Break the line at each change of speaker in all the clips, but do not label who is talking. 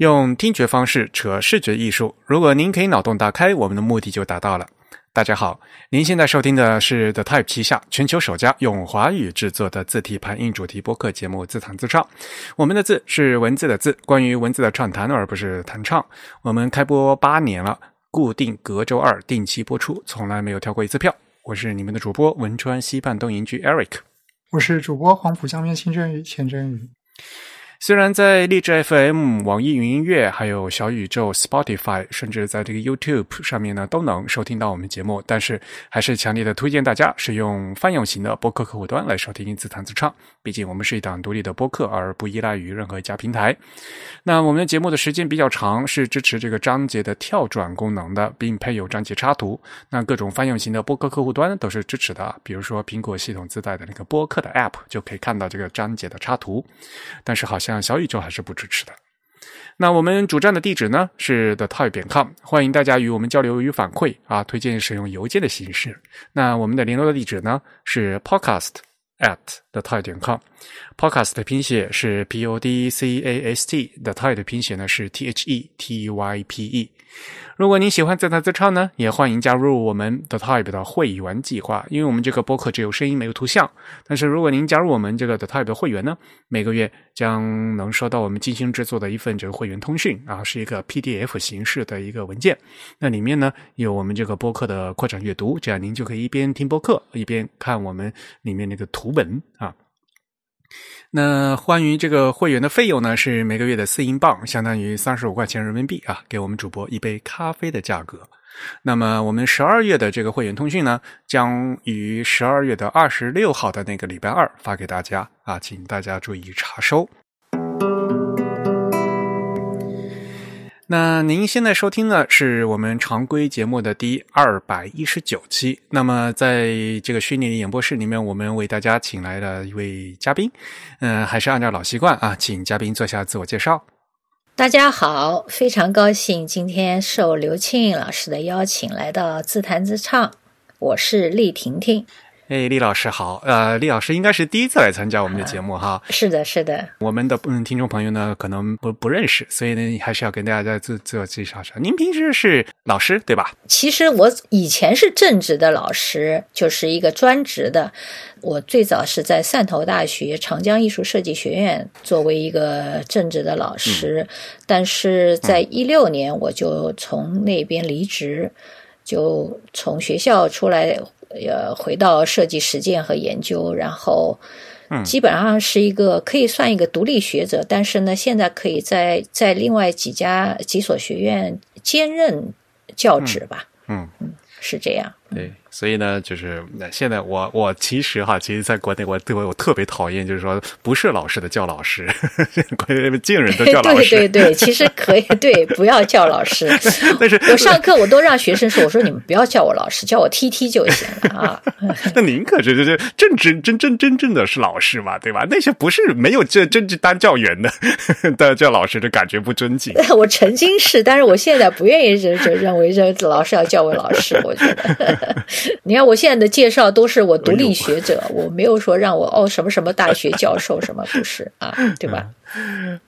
用听觉方式扯视觉艺术。如果您可以脑洞大开，我们的目的就达到了。大家好，您现在收听的是 The Type 旗下全球首家用华语制作的字体排印主题播客节目《自弹自唱》。我们的字是文字的字，关于文字的畅谈，而不是弹唱。我们开播八年了，固定隔周二定期播出，从来没有跳过一次票。我是你们的主播汶川西畔东营居 Eric，
我是主播黄浦江边清蒸鱼钱真鱼。
虽然在荔枝 FM、网易云音乐、还有小宇宙、Spotify，甚至在这个 YouTube 上面呢，都能收听到我们节目，但是还是强烈的推荐大家使用泛用型的播客客户端来收听自弹自唱。毕竟我们是一档独立的播客，而不依赖于任何一家平台。那我们的节目的时间比较长，是支持这个章节的跳转功能的，并配有章节插图。那各种泛用型的播客客户端都是支持的，比如说苹果系统自带的那个播客的 App 就可以看到这个章节的插图。但是好像。像小宇宙还是不支持的。那我们主站的地址呢是 the type 点 com，欢迎大家与我们交流与反馈啊，推荐使用邮件的形式。那我们的联络的地址呢是 podcast at the toy.com Podcast 的拼写是 p o d c a s t，the type 的拼写呢是 t h e t y p e。如果您喜欢自弹自唱呢，也欢迎加入我们 The Type 的会员计划。因为我们这个播客只有声音没有图像，但是如果您加入我们这个 The Type 的会员呢，每个月将能收到我们精心制作的一份这个会员通讯啊，是一个 PDF 形式的一个文件。那里面呢有我们这个播客的扩展阅读，这样您就可以一边听播客一边看我们里面那个图文啊。那关于这个会员的费用呢，是每个月的四英镑，相当于三十五块钱人民币啊，给我们主播一杯咖啡的价格。那么我们十二月的这个会员通讯呢，将于十二月的二十六号的那个礼拜二发给大家啊，请大家注意查收。那您现在收听的是我们常规节目的第二百一十九期。那么在这个虚拟演播室里面，我们为大家请来了一位嘉宾。嗯，还是按照老习惯啊，请嘉宾做下自我介绍。
大家好，非常高兴今天受刘庆老师的邀请来到自弹自唱。我是丽婷婷。
哎，厉老师好，呃，厉老师应该是第一次来参加我们的节目哈。
是的，是的。
我们的嗯听众朋友呢，可能不不认识，所以呢，还是要跟大家再自自我介绍一下。您平时是老师对吧？
其实我以前是正职的老师，就是一个专职的。我最早是在汕头大学长江艺术设计学院作为一个正职的老师，但是在一六年我就从那边离职，就从学校出来。呃，回到设计实践和研究，然后，基本上是一个可以算一个独立学者，但是呢，现在可以在在另外几家几所学院兼任教职吧。嗯嗯，是这样。
对。所以呢，就是那现在我我其实哈，其实在国内我对我我特别讨厌，就是说不是老师的叫老师，国内见人都叫老师。
对对对，其实可以对，不要叫老师。
但是
我上课我都让学生说，我说你们不要叫我老师，叫我 T T 就行了啊。
那您可是这这正真真真真正的是老师嘛，对吧？那些不是没有这真正当教员的的叫老师的感觉不尊敬。
我曾经是，但是我现在不愿意认认认为这老师要叫我老师，我觉得。你看，我现在的介绍都是我独立学者，我没有说让我哦什么什么大学教授什么不是啊，对吧？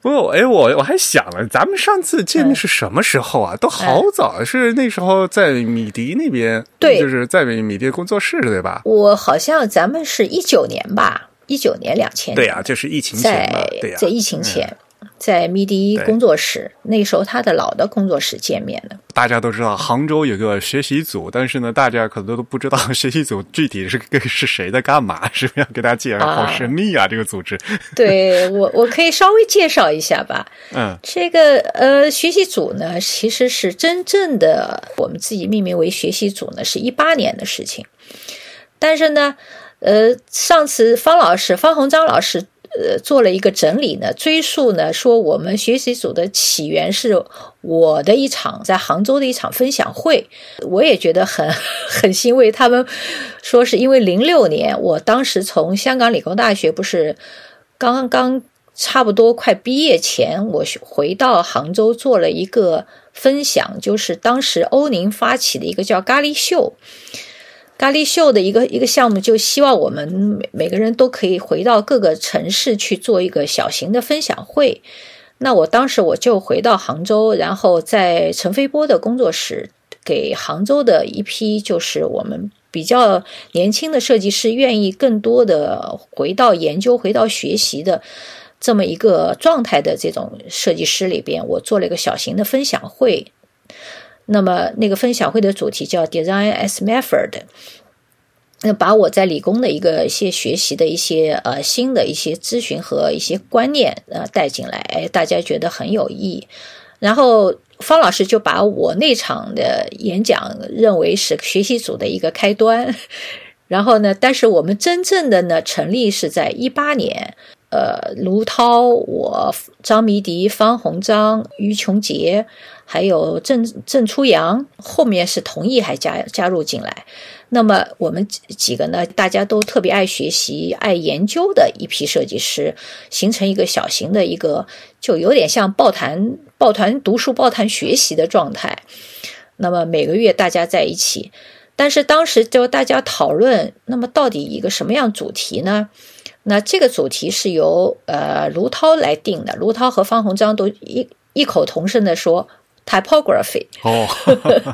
不过，哎，我我还想了，咱们上次见面是什么时候啊？都好早，是那时候在米迪那边，
对，
就是在米迪工作室，对吧？
我好像咱们是一九年吧，一九年两千，
对呀，就是疫情前
对呀，在疫情前。在迷笛工作室，那时候他的老的工作室见面的。
大家都知道杭州有个学习组，但是呢，大家可能都不知道 学习组具体是跟是谁在干嘛，是不是要给大家介绍？好神秘啊，这个组织。
对我，我可以稍微介绍一下吧。嗯，这个呃，学习组呢，其实是真正的我们自己命名为学习组呢，是一八年的事情。但是呢，呃，上次方老师方鸿章老师。呃，做了一个整理呢，追溯呢，说我们学习组的起源是我的一场在杭州的一场分享会，我也觉得很 很欣慰。他们说是因为零六年，我当时从香港理工大学不是刚刚差不多快毕业前，我回到杭州做了一个分享，就是当时欧宁发起的一个叫咖喱秀。咖喱秀的一个一个项目，就希望我们每每个人都可以回到各个城市去做一个小型的分享会。那我当时我就回到杭州，然后在陈飞波的工作室，给杭州的一批就是我们比较年轻的设计师，愿意更多的回到研究、回到学习的这么一个状态的这种设计师里边，我做了一个小型的分享会。那么那个分享会的主题叫 Design as Method。那把我在理工的一个一些学习的一些呃新的一些咨询和一些观念呃带进来，哎，大家觉得很有意义。然后方老师就把我那场的演讲认为是学习组的一个开端。然后呢，但是我们真正的呢成立是在一八年，呃，卢涛、我、张迷迪、方鸿章、于琼杰，还有郑郑初阳，后面是同意还加加入进来。那么我们几几个呢？大家都特别爱学习、爱研究的一批设计师，形成一个小型的一个，就有点像抱团、抱团读书、抱团学习的状态。那么每个月大家在一起，但是当时就大家讨论，那么到底一个什么样主题呢？那这个主题是由呃卢涛来定的，卢涛和方鸿章都异异口同声的说。Typography
哦，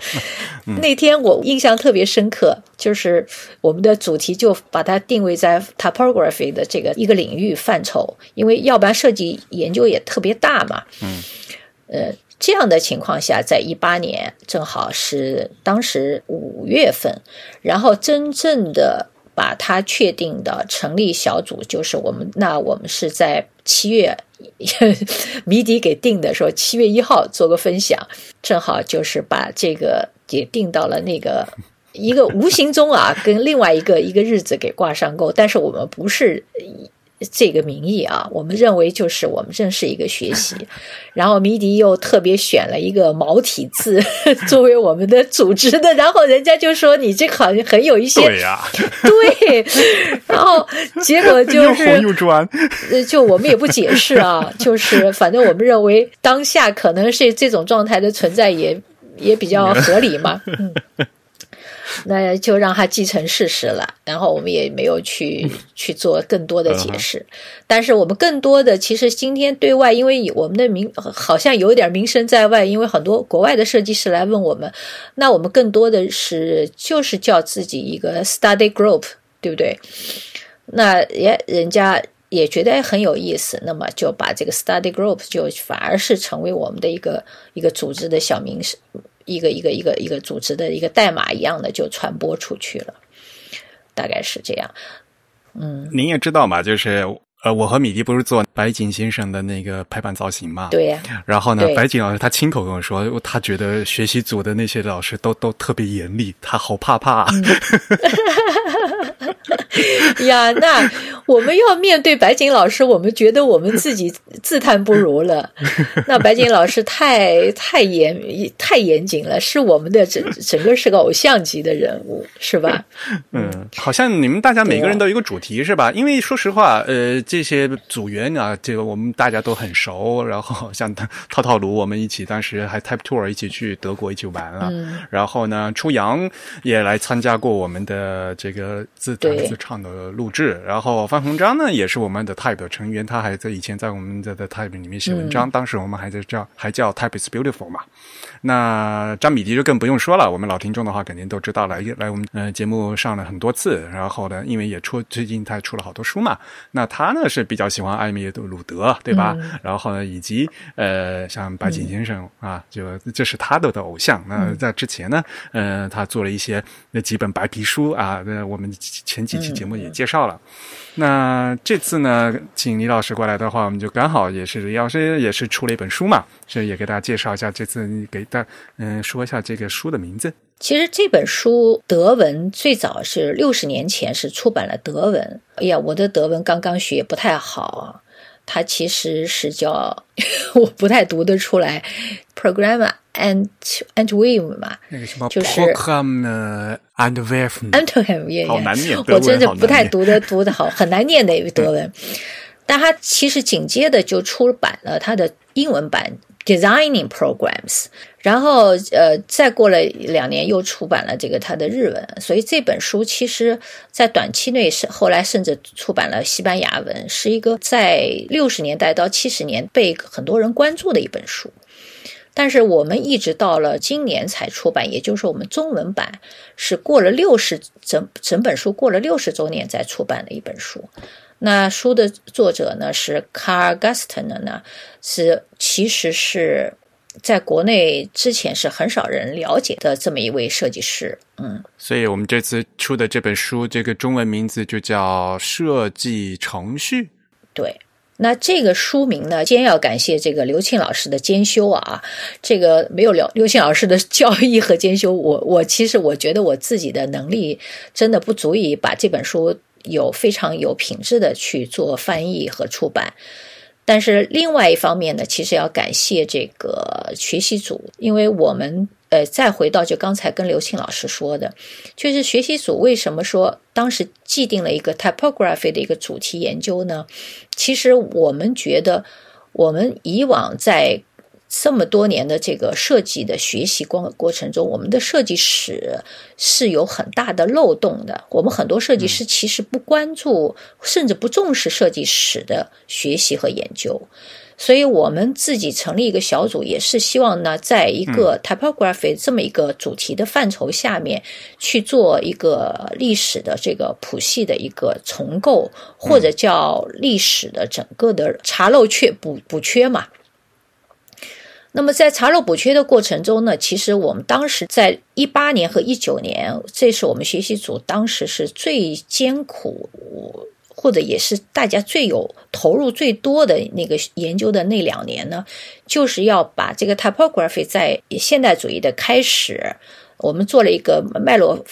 那天我印象特别深刻，就是我们的主题就把它定位在 Typography 的这个一个领域范畴，因为要不然设计研究也特别大嘛。
嗯，
呃，这样的情况下，在一八年正好是当时五月份，然后真正的把它确定的成立小组，就是我们那我们是在七月。谜底给定的，说七月一号做个分享，正好就是把这个也定到了那个一个无形中啊，跟另外一个一个日子给挂上钩，但是我们不是。这个名义啊，我们认为就是我们正是一个学习，然后迷迪又特别选了一个毛体字 作为我们的组织的，然后人家就说你这好像很有一些
对呀，
对，然后结果就是
又红又专，
就我们也不解释啊，就是反正我们认为当下可能是这种状态的存在也也比较合理嘛，嗯。那就让它既成事实了，然后我们也没有去去做更多的解释。但是我们更多的，其实今天对外，因为我们的名好像有点名声在外，因为很多国外的设计师来问我们，那我们更多的是就是叫自己一个 study group，对不对？那也人家也觉得很有意思，那么就把这个 study group 就反而是成为我们的一个一个组织的小名声。一个一个一个一个组织的一个代码一样的就传播出去了，大概是这样。嗯，
您也知道嘛，就是呃，我和米迪不是做白井先生的那个排版造型嘛？
对呀。
然后呢，白井老师他亲口跟我说，他觉得学习组的那些老师都都特别严厉，他好怕怕。
呀，那我们要面对白景老师，我们觉得我们自己自叹不如了。那白景老师太太严太严谨了，是我们的整整个是个偶像级的人物，是吧？
嗯，好像你们大家每个人都有一个主题是吧？因为说实话，呃，这些组员啊，这个我们大家都很熟。然后像套套卢，我们一起当时还 Type Tour 一起去德国一起玩了。然后呢，初阳也来参加过我们的这个自弹自唱。唱的录制，然后范鸿章呢也是我们的 Type 成员，他还在以前在我们的的 Type 里面写文章，当时我们还在叫还叫 Type is beautiful 嘛。那张米迪就更不用说了，我们老听众的话肯定都知道了，来我们呃节目上了很多次。然后呢，因为也出最近他出了好多书嘛，那他呢是比较喜欢艾米鲁德，对吧？然后呢，以及呃像白井先生啊，就这是他的的偶像。那在之前呢，呃，他做了一些那几本白皮书啊，那我们前几期节目也介绍了。那这次呢，请李老师过来的话，我们就刚好也是李老师也是出了一本书嘛，所以也给大家介绍一下这次给。大嗯，说一下这个书的名字。
其实这本书德文最早是六十年前是出版了德文。哎呀，我的德文刚刚学不太好啊，它其实是叫 我不太读得出来，programmer and and wave 嘛，
那个什么
就是
program and wave，好难念，
我真的不太读得读得好，很难念的一个德文。但它其实紧接着就出版了它的英文版。designing programs。然后呃，再过了两年又出版了这个他的日文，所以这本书其实在短期内是后来甚至出版了西班牙文，是一个在六十年代到七十年被很多人关注的一本书。但是我们一直到了今年才出版，也就是，我们中文版是过了六十整整本书过了六十周年再出版的一本书。那书的作者呢是 Carl Gustner 呢，是其实是在国内之前是很少人了解的这么一位设计师。嗯，
所以我们这次出的这本书，这个中文名字就叫《设计程序》。
对。那这个书名呢，先要感谢这个刘庆老师的监修啊。这个没有刘刘庆老师的教育和兼修，我我其实我觉得我自己的能力真的不足以把这本书有非常有品质的去做翻译和出版。但是另外一方面呢，其实要感谢这个学习组，因为我们。呃，再回到就刚才跟刘庆老师说的，就是学习组为什么说当时既定了一个 typography 的一个主题研究呢？其实我们觉得，我们以往在这么多年的这个设计的学习过过程中，我们的设计史是有很大的漏洞的。我们很多设计师其实不关注，甚至不重视设计史的学习和研究。所以我们自己成立一个小组，也是希望呢，在一个 typography 这么一个主题的范畴下面去做一个历史的这个谱系的一个重构，或者叫历史的整个的查漏缺补补缺嘛。那么在查漏补缺的过程中呢，其实我们当时在一八年和一九年，这是我们学习组当时是最艰苦。或者也是大家最有投入最多的那个研究的那两年呢，就是要把这个 typography 在现代主义的开始，我们做了一个脉络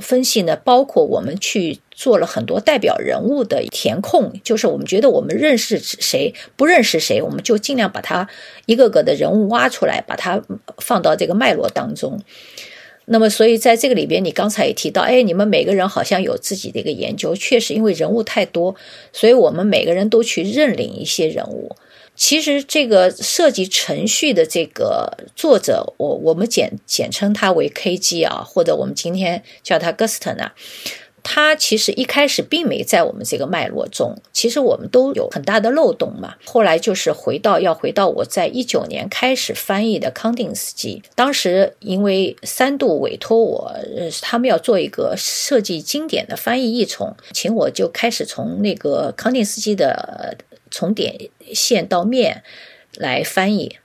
分析呢，包括我们去做了很多代表人物的填空，就是我们觉得我们认识谁，不认识谁，我们就尽量把它一个个的人物挖出来，把它放到这个脉络当中。那么，所以在这个里边，你刚才也提到，哎，你们每个人好像有自己的一个研究，确实，因为人物太多，所以我们每个人都去认领一些人物。其实，这个设计程序的这个作者，我我们简简称他为 KG 啊，或者我们今天叫他 Gusten 啊。他其实一开始并没在我们这个脉络中，其实我们都有很大的漏洞嘛。后来就是回到要回到我在一九年开始翻译的康定斯基，当时因为三度委托我，他们要做一个设计经典的翻译译丛，请我就开始从那个康定斯基的从点线到面来翻译。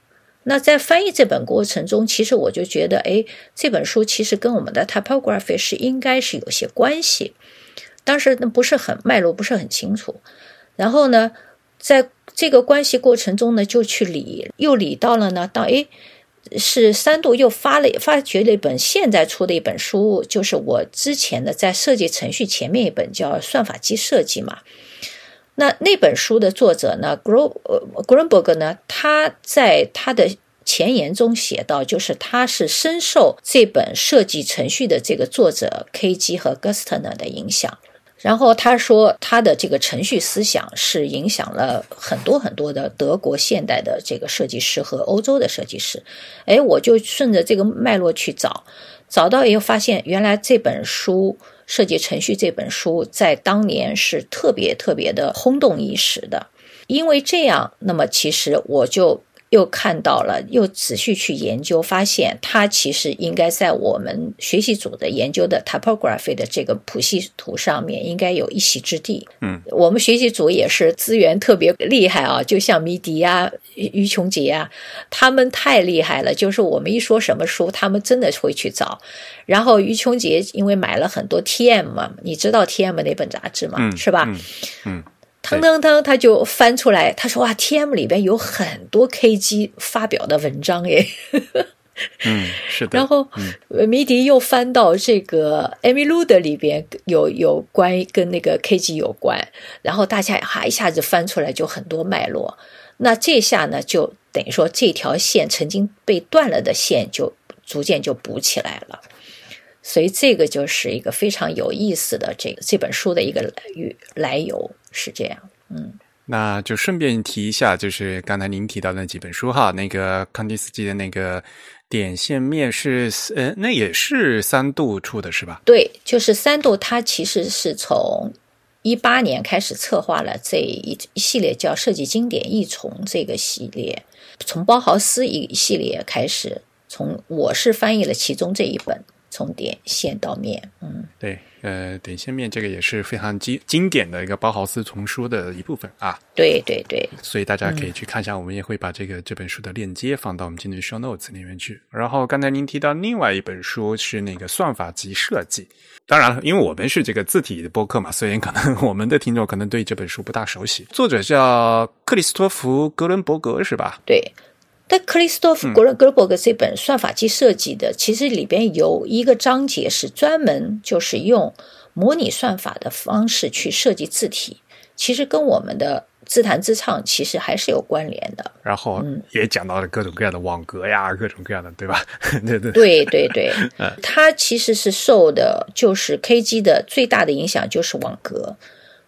那在翻译这本过程中，其实我就觉得，哎，这本书其实跟我们的 typography 是应该是有些关系。当时不是很脉络不是很清楚。然后呢，在这个关系过程中呢，就去理，又理到了呢，到哎，是三度又发了发掘了一本现在出的一本书，就是我之前的在设计程序前面一本叫《算法机设计》嘛。那那本书的作者呢，Gro Grunberg 呢，他在他的前言中写到，就是他是深受这本设计程序的这个作者 K.G. 和 Gustner 的影响。然后他说，他的这个程序思想是影响了很多很多的德国现代的这个设计师和欧洲的设计师。哎，我就顺着这个脉络去找，找到以后发现，原来这本书。设计程序这本书在当年是特别特别的轰动一时的，因为这样，那么其实我就。又看到了，又仔细去研究，发现它其实应该在我们学习组的研究的 topography 的这个谱系图上面应该有一席之地。
嗯，
我们学习组也是资源特别厉害啊，就像迷笛啊、于琼杰啊，他们太厉害了。就是我们一说什么书，他们真的会去找。然后于琼杰因为买了很多 TM 嘛，你知道 TM 那本杂志吗？是吧？
嗯。
腾腾腾，他就翻出来，他说：“哇，T.M 里边有很多 K.G 发表的文章耶。”
嗯，是的。
然后迷迪又翻到这个 Amy Lude 里边有有关跟那个 K.G 有关，然后大家哈一下子翻出来就很多脉络。那这下呢，就等于说这条线曾经被断了的线就逐渐就补起来了。所以这个就是一个非常有意思的这个这本书的一个来来由。是这样，嗯，
那就顺便提一下，就是刚才您提到的那几本书哈，那个康定斯基的那个点线面是呃，那也是三度出的是吧？
对，就是三度，它其实是从一八年开始策划了这一一系列叫设计经典异虫这个系列，从包豪斯一系列开始，从我是翻译了其中这一本，从点线到面，嗯，
对。呃，点线面这个也是非常经经典的一个包豪斯丛书的一部分啊。
对对对，
所以大家可以去看一下，我们也会把这个这本书的链接放到我们今天的 show notes 里面去。然后刚才您提到另外一本书是那个算法及设计，当然了，因为我们是这个字体的播客嘛，所以可能我们的听众可能对这本书不大熟悉。作者叫克里斯托弗·格伦伯格是吧？
对。但克里斯托弗·格伦格伦伯格这本算法机设计的，其实里边有一个章节是专门就是用模拟算法的方式去设计字体，其实跟我们的自弹自唱其实还是有关联的。
然后也讲到了各种各样的网格呀，各种各样的，对吧？对对
对对对，它其实是受的就是 KG 的最大的影响就是网格。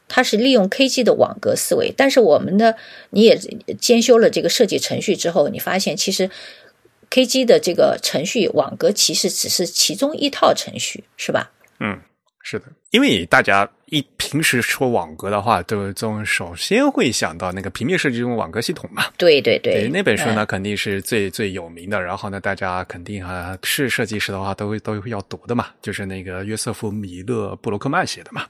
它是利用 KG 的网格思维，但是我们的你也兼修了这个设计程序之后，你发现其实 KG 的这个程序网格其实只是其中一套程序，是吧？
嗯，是的，因为大家一平时说网格的话，都总首先会想到那个平面设计中网格系统嘛。
对对对，
那本书呢肯定是最最有名的，然后呢，大家肯定啊是设计师的话都会都会要读的嘛，就是那个约瑟夫米勒布罗克曼写的嘛。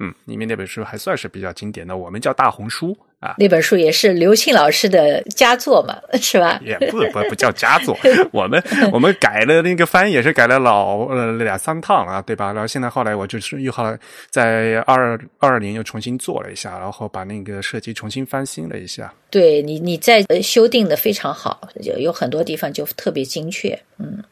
嗯，里面那本书还算是比较经典的，我们叫大红书啊。
那本书也是刘庆老师的佳作嘛，是吧？
也不不不叫佳作，我们我们改了那个翻译也是改了老呃两三趟啊，对吧？然后现在后来我就是又后来在二二二年又重新做了一下，然后把那个设计重新翻新了一下。
对你你在修订的非常好，有有很多地方就特别精确，嗯。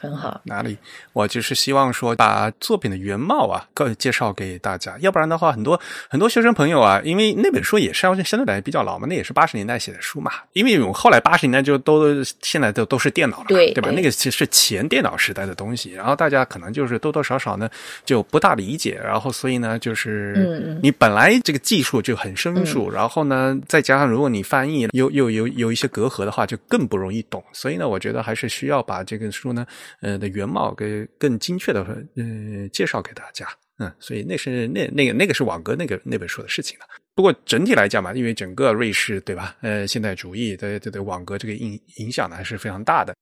很好，
哪里？我就是希望说把作品的原貌啊，各介绍给大家。要不然的话，很多很多学生朋友啊，因为那本书也是相相对来比较老嘛，那也是八十年代写的书嘛。因为我后来八十年代就都现在都都是电脑了，对
对
吧？那个其实是前电脑时代的东西，然后大家可能就是多多少少呢就不大理解，然后所以呢就是你本来这个技术就很生疏，然后呢再加上如果你翻译又又有有一些隔阂的话，就更不容易懂。所以呢，我觉得还是需要把这个书呢。呃的原貌给更精确的呃介绍给大家，嗯，所以那是那那个那个是网格那个那本书的事情了。不过整体来讲嘛，因为整个瑞士对吧？呃，现代主义的这个网格这个影影响呢还是非常大的。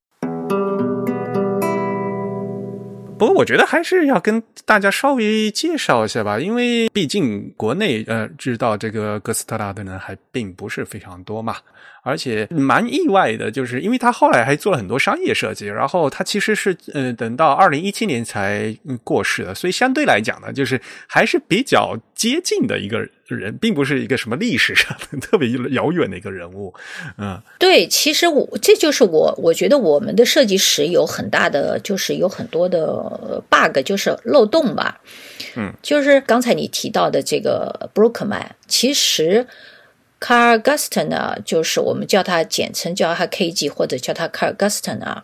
不过我觉得还是要跟大家稍微介绍一下吧，因为毕竟国内呃知道这个哥斯特拉的人还并不是非常多嘛。而且蛮意外的，就是因为他后来还做了很多商业设计，然后他其实是呃等到二零一七年才过世的，所以相对来讲呢，就是还是比较接近的一个人，并不是一个什么历史上特别遥远的一个人物。嗯，
对，其实我这就是我我觉得我们的设计师有很大的，就是有很多的 bug，就是漏洞吧。
嗯，
就是刚才你提到的这个 Brookman，其实。卡尔·戈斯特呢，就是我们叫他简称叫他 KG 或者叫他卡尔·戈斯特呢，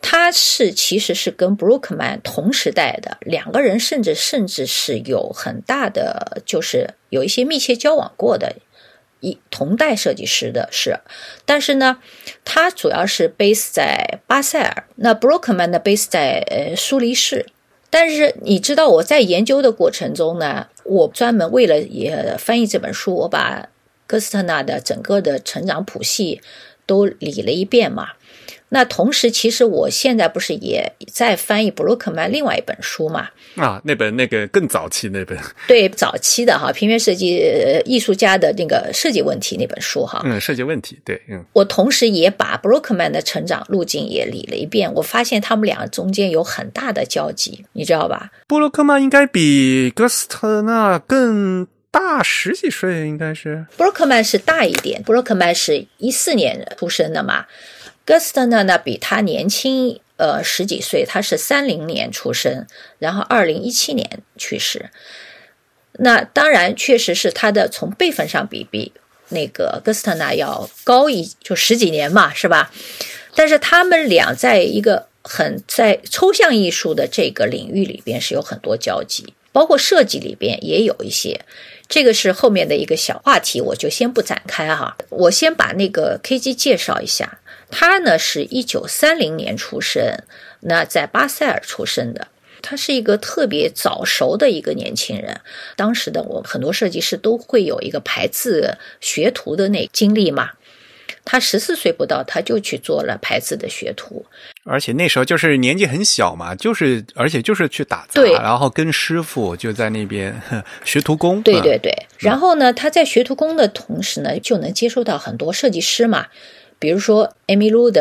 他是其实是跟布鲁克曼同时代的两个人，甚至甚至是有很大的就是有一些密切交往过的一同代设计师的是，但是呢，他主要是 base 在巴塞尔，那布鲁克曼的 base 在呃苏黎世，但是你知道我在研究的过程中呢，我专门为了也翻译这本书，我把。哥斯特纳的整个的成长谱系都理了一遍嘛。那同时，其实我现在不是也在翻译布鲁克曼另外一本书嘛？
啊，那本那个更早期那本。
对，早期的哈，平面设计艺术家的那个设计问题那本书哈。
嗯，设计问题，对，嗯。
我同时也把布鲁克曼的成长路径也理了一遍，我发现他们俩中间有很大的交集，你知道吧？
布鲁克曼应该比哥斯特纳更。大十几岁应该是，
布鲁克曼是大一点，布鲁克曼是一四年出生的嘛，哥斯特纳呢比他年轻呃十几岁，他是三零年出生，然后二零一七年去世。那当然确实是他的从辈分上比比那个哥斯特纳要高一就十几年嘛，是吧？但是他们俩在一个很在抽象艺术的这个领域里边是有很多交集。包括设计里边也有一些。这个是后面的一个小话题，我就先不展开哈。我先把那个 KG 介绍一下，他呢是一九三零年出生，那在巴塞尔出生的。他是一个特别早熟的一个年轻人。当时的我很多设计师都会有一个排字学徒的那经历嘛。他十四岁不到，他就去做了牌子的学徒，
而且那时候就是年纪很小嘛，就是而且就是去打杂，然后跟师傅就在那边 学徒工。
对对对，然后呢，他在学徒工的同时呢，就能接触到很多设计师嘛，比如说 Amy d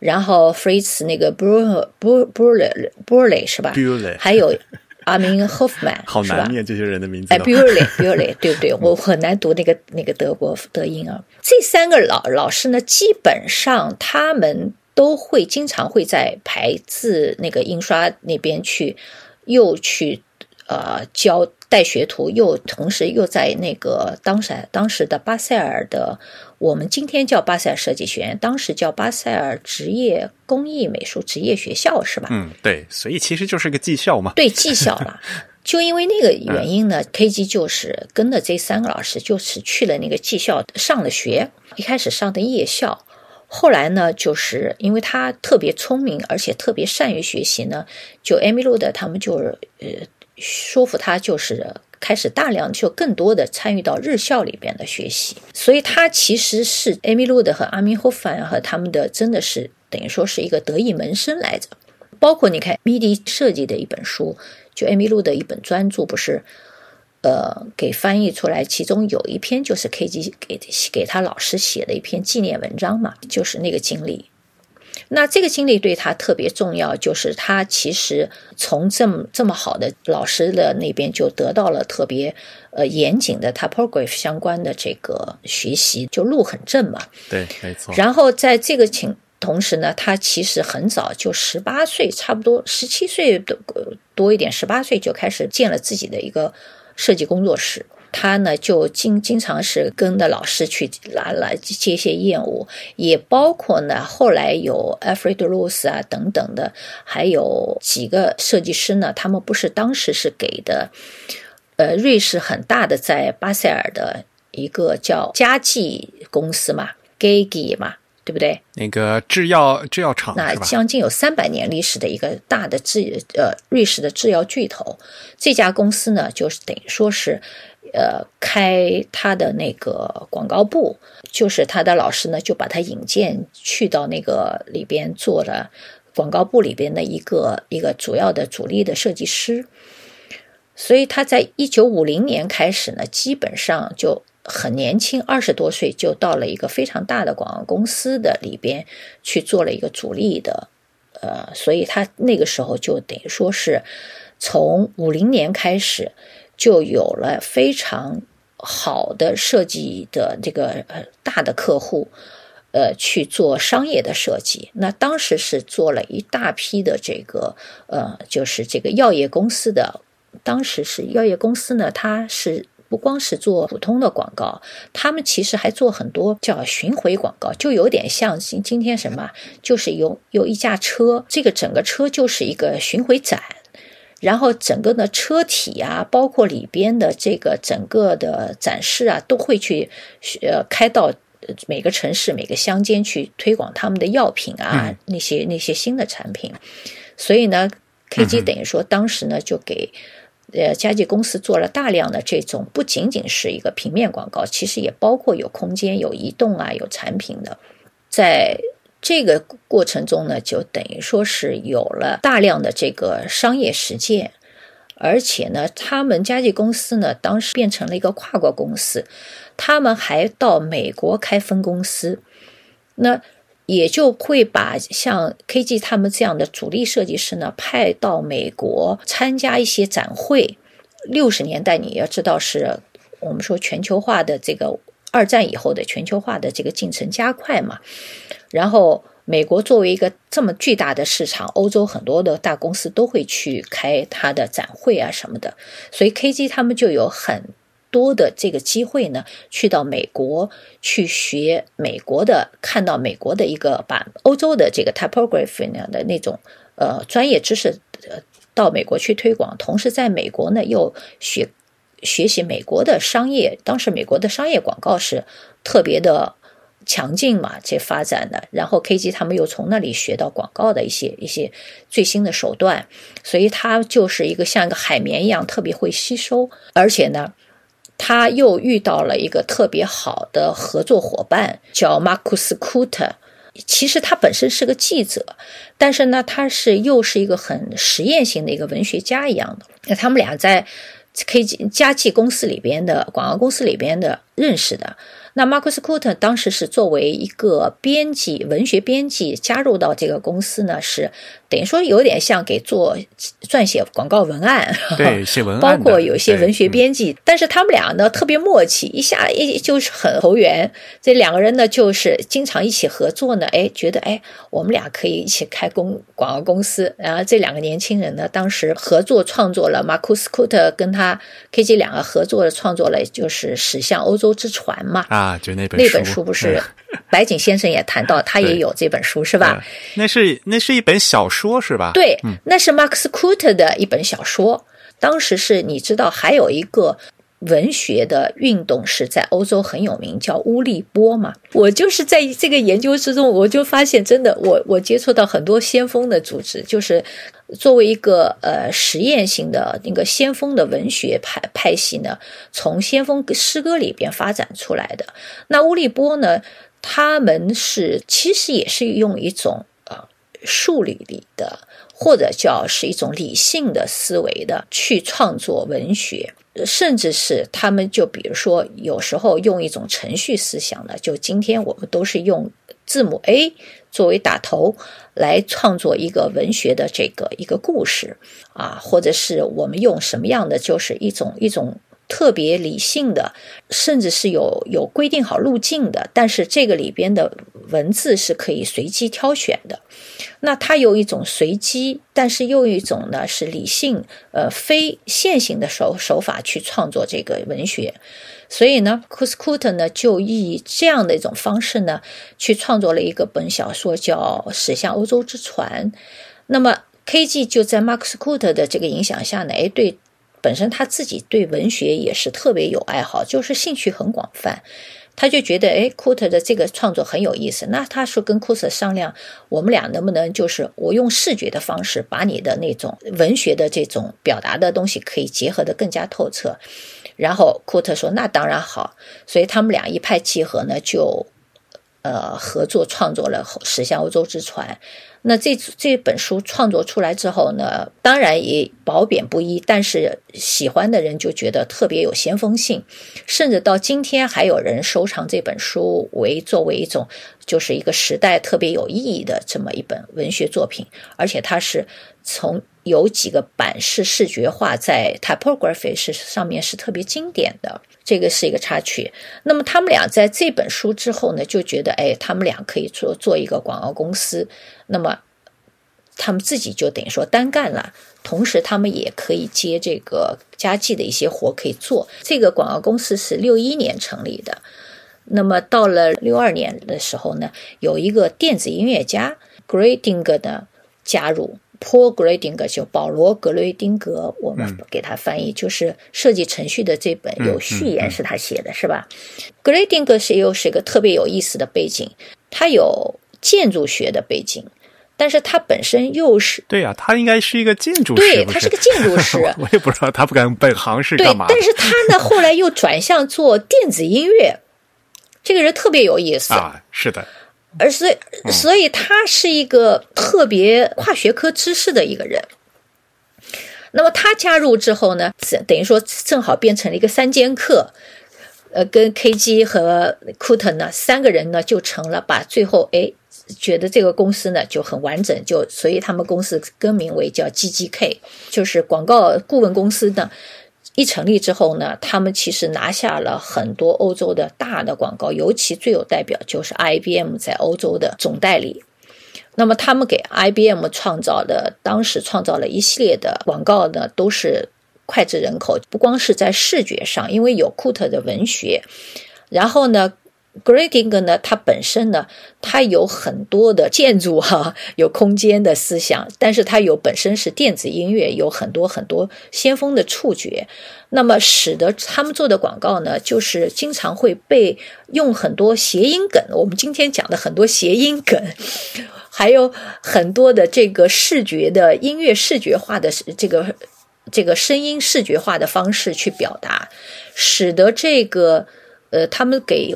然后 Fritz 那个 Bur Bur Burle Burle 是吧？还有。阿明霍夫曼，
好难念这些人的名字。哎
b u r l e b u r l e 对不对？我很难读那个那个德国德音啊。这三个老老师呢，基本上他们都会经常会在排字那个印刷那边去，又去呃教带学徒，又同时又在那个当时当时的巴塞尔的。我们今天叫巴塞尔设计学院，当时叫巴塞尔职业工艺美术职业学校，是吧？
嗯，对，所以其实就是个技校嘛。
对，技校了。就因为那个原因呢，KG 就是跟着这三个老师，就是去了那个技校上了学。一开始上的夜校，后来呢，就是因为他特别聪明，而且特别善于学习呢，就艾米路的他们就是呃说服他，就是。开始大量就更多的参与到日校里边的学习，所以他其实是艾米路的和阿米霍凡和他们的真的是等于说是一个得意门生来着。包括你看米迪设计的一本书，就艾米路的一本专著，不是呃给翻译出来，其中有一篇就是 KG 给给他老师写的一篇纪念文章嘛，就是那个经历。那这个经历对他特别重要，就是他其实从这么这么好的老师的那边就得到了特别呃严谨的 typography 相关的这个学习，就路很正嘛。
对，没错。
然后在这个情同时呢，他其实很早就十八岁，差不多十七岁的多一点，十八岁就开始建了自己的一个设计工作室。他呢，就经经常是跟着老师去来来接一些业务，也包括呢，后来有 Alfred r o s e 啊等等的，还有几个设计师呢，他们不是当时是给的，呃，瑞士很大的在巴塞尔的一个叫佳绩公司嘛 g a g i 嘛，对不对？
那个制药制药厂，
那将近有三百年历史的一个大的制呃瑞士的制药巨头，这家公司呢，就是等于说是。呃，开他的那个广告部，就是他的老师呢，就把他引荐去到那个里边做了广告部里边的一个一个主要的主力的设计师。所以他在一九五零年开始呢，基本上就很年轻，二十多岁就到了一个非常大的广告公司的里边去做了一个主力的。呃，所以他那个时候就等于说是从五零年开始。就有了非常好的设计的这个大的客户，呃去做商业的设计。那当时是做了一大批的这个呃，就是这个药业公司的。当时是药业公司呢，它是不光是做普通的广告，他们其实还做很多叫巡回广告，就有点像今今天什么，就是有有一架车，这个整个车就是一个巡回展。然后整个的车体啊，包括里边的这个整个的展示啊，都会去呃开到每个城市、每个乡间去推广他们的药品啊，那些那些新的产品。所以呢，KG 等于说当时呢就给呃家具公司做了大量的这种，不仅仅是一个平面广告，其实也包括有空间、有移动啊、有产品的，在。这个过程中呢，就等于说是有了大量的这个商业实践，而且呢，他们家具公司呢，当时变成了一个跨国公司，他们还到美国开分公司，那也就会把像 KG 他们这样的主力设计师呢，派到美国参加一些展会。六十年代你要知道，是我们说全球化的这个二战以后的全球化的这个进程加快嘛。然后，美国作为一个这么巨大的市场，欧洲很多的大公司都会去开它的展会啊什么的，所以 KG 他们就有很多的这个机会呢，去到美国去学美国的，看到美国的一个把欧洲的这个 typography 的那种呃专业知识到美国去推广，同时在美国呢又学学习美国的商业。当时美国的商业广告是特别的强劲嘛，这发展的。然后 KG 他们又从那里学到广告的一些一些最新的手段，所以他就是一个像一个海绵一样，特别会吸收。而且呢，他又遇到了一个特别好的合作伙伴，叫马库斯·库特。其实他本身是个记者，但是呢，他是又是一个很实验性的一个文学家一样的。那他们俩在 K 家具公司里边的广告公司里边的认识的。那 Marcus c o o t 当时是作为一个编辑，文学编辑加入到这个公司呢，是等于说有点像给做撰写广告文案，
对，写文案，
包括有一些文学编辑。但是他们俩呢特别默契，一下一就是很投缘。这两个人呢就是经常一起合作呢，哎，觉得哎，我们俩可以一起开公广告公司。然后这两个年轻人呢，当时合作创作了马库斯·库特跟他 KG 两个合作的创作了就是《驶向欧洲之船》嘛。
啊。啊，就
那
本那
本书不是白井先生也谈到，他也有这本书是吧？
那是那是一本小说是吧？
对，那是马克思库特的一本小说。当时是你知道还有一个文学的运动是在欧洲很有名，叫乌利波嘛。我就是在这个研究之中，我就发现真的，我我接触到很多先锋的组织，就是。作为一个呃实验性的那个先锋的文学派派系呢，从先锋诗歌里边发展出来的。那乌利波呢，他们是其实也是用一种呃数理里的或者叫是一种理性的思维的去创作文学，甚至是他们就比如说有时候用一种程序思想的，就今天我们都是用字母 A 作为打头。来创作一个文学的这个一个故事啊，或者是我们用什么样的，就是一种一种特别理性的，甚至是有有规定好路径的，但是这个里边的文字是可以随机挑选的。那它有一种随机，但是又一种呢是理性，呃，非线性的手手法去创作这个文学。所以呢，库斯库特呢就以这样的一种方式呢，去创作了一个本小说，叫《驶向欧洲之船》。那么 K.G. 就在马克思库特的这个影响下呢，哎，对，本身他自己对文学也是特别有爱好，就是兴趣很广泛。他就觉得，哎，库特的这个创作很有意思。那他说跟库特商量，我们俩能不能就是我用视觉的方式，把你的那种文学的这种表达的东西可以结合的更加透彻。然后库特说：“那当然好。”所以他们俩一拍即合呢，就呃合作创作了《驶向欧洲之船》。那这这本书创作出来之后呢，当然也褒贬不一，但是喜欢的人就觉得特别有先锋性，甚至到今天还有人收藏这本书为作为一种就是一个时代特别有意义的这么一本文学作品，而且它是从。有几个版式视觉化，在 typography 是上面是特别经典的，这个是一个插曲。那么他们俩在这本书之后呢，就觉得哎，他们俩可以做做一个广告公司。那么他们自己就等于说单干了，同时他们也可以接这个家计的一些活可以做。这个广告公司是六一年成立的，那么到了六二年的时候呢，有一个电子音乐家 Grading 的加入。Paul Grading 就保罗·格雷丁格，我们给他翻译就是设计程序的这本有序言是他写的，是吧？Grading 是又是一个特别有意思的背景，他有建筑学的背景，但是他本身又是
对呀，他应该是一个建筑
师，对他是个建筑师，
我也不知道他不敢本行是干嘛。
但是他呢，后来又转向做电子音乐，这个人特别有意思
啊，是的。
而所以，所以他是一个特别跨学科知识的一个人。那么他加入之后呢，等于说正好变成了一个三剑客，呃，跟 KG 和库特呢三个人呢就成了，把最后哎觉得这个公司呢就很完整，就所以他们公司更名为叫 GGK，就是广告顾问公司呢。一成立之后呢，他们其实拿下了很多欧洲的大的广告，尤其最有代表就是 IBM 在欧洲的总代理。那么他们给 IBM 创造的，当时创造了一系列的广告呢，都是脍炙人口。不光是在视觉上，因为有库特的文学，然后呢，Grading 呢，它本身呢，它有很多的建筑哈，有空间的思想，但是它有本身是电子音乐，有很多很多先锋的触觉，那么使得他们做的广告呢，就是经常会被用很多谐音梗。我们今天讲的很多谐音梗，还有很多的这个视觉的音乐视觉化的这个这个声音视觉化的方式去表达，使得这个呃，他们给。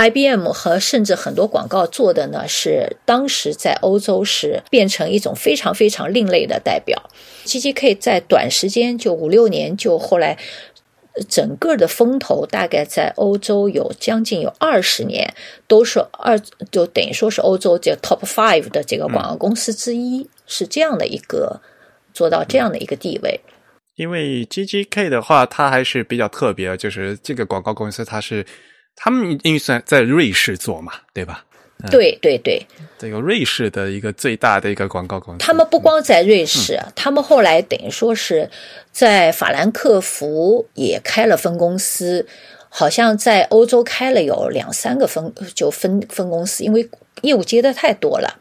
IBM 和甚至很多广告做的呢，是当时在欧洲是变成一种非常非常另类的代表。GGK 在短时间就五六年，就后来整个的风头大概在欧洲有将近有二十年，都是二就等于说是欧洲这 Top Five 的这个广告公司之一，是这样的一个做到这样的一个地位。
因为 GGK 的话，它还是比较特别，就是这个广告公司它是。他们因为在在瑞士做嘛，对吧？
对对对，
这个瑞士的一个最大的一个广告公司。
他们不光在瑞士，他们后来等于说是在法兰克福也开了分公司，好像在欧洲开了有两三个分就分分公司，因为业务接的太多了。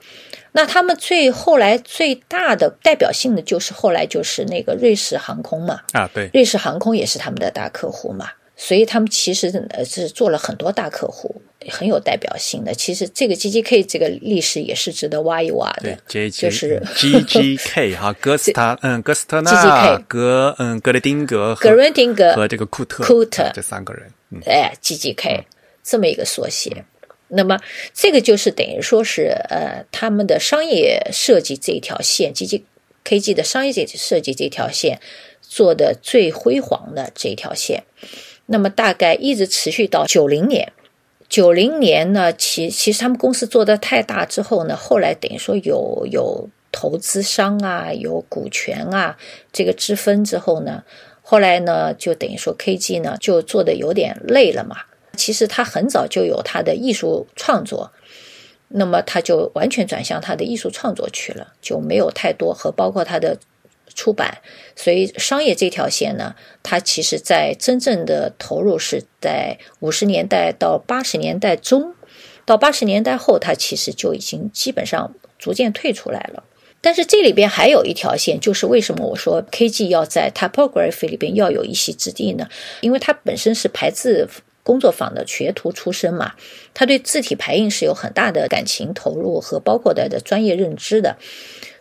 那他们最后来最大的代表性的就是后来就是那个瑞士航空嘛，
啊对，
瑞士航空也是他们的大客户嘛。所以他们其实呃是做了很多大客户，很有代表性的。其实这个 G G K 这个历史也是值得挖一挖的。
对，
就是
G G K 哈，哥斯塔嗯，哥斯特纳，格嗯，格雷丁格，
格伦丁格
和这个库特
库特
这三个人。
哎，G G K 这么一个缩写。那么这个就是等于说是呃他们的商业设计这一条线，G G K G 的商业设计这条线做的最辉煌的这一条线。那么大概一直持续到九零年，九零年呢，其其实他们公司做的太大之后呢，后来等于说有有投资商啊，有股权啊，这个之分之后呢，后来呢就等于说 KG 呢就做的有点累了嘛。其实他很早就有他的艺术创作，那么他就完全转向他的艺术创作去了，就没有太多和包括他的。出版，所以商业这条线呢，它其实在真正的投入是在五十年代到八十年代中，到八十年代后，它其实就已经基本上逐渐退出来了。但是这里边还有一条线，就是为什么我说 KG 要在 typography 里边要有一席之地呢？因为它本身是排字工作坊的学徒出身嘛，他对字体排印是有很大的感情投入和包括的的专业认知的。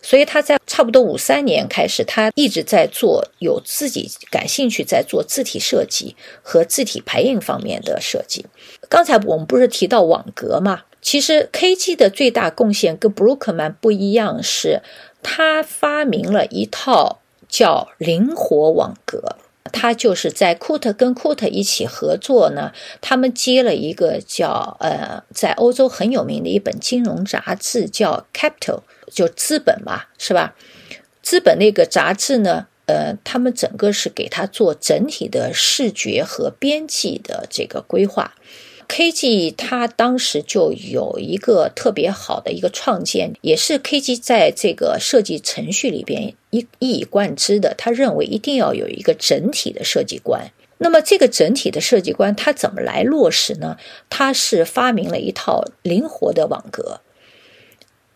所以他在差不多五三年开始，他一直在做有自己感兴趣，在做字体设计和字体排印方面的设计。刚才我们不是提到网格吗？其实 KG 的最大贡献跟 Brookman 不一样，是他发明了一套叫灵活网格。他就是在库特跟库特一起合作呢，他们接了一个叫呃，在欧洲很有名的一本金融杂志叫 Capital。就资本嘛，是吧？资本那个杂志呢，呃，他们整个是给他做整体的视觉和编辑的这个规划。KG 他当时就有一个特别好的一个创建，也是 KG 在这个设计程序里边一一以贯之的。他认为一定要有一个整体的设计观。那么这个整体的设计观，他怎么来落实呢？他是发明了一套灵活的网格。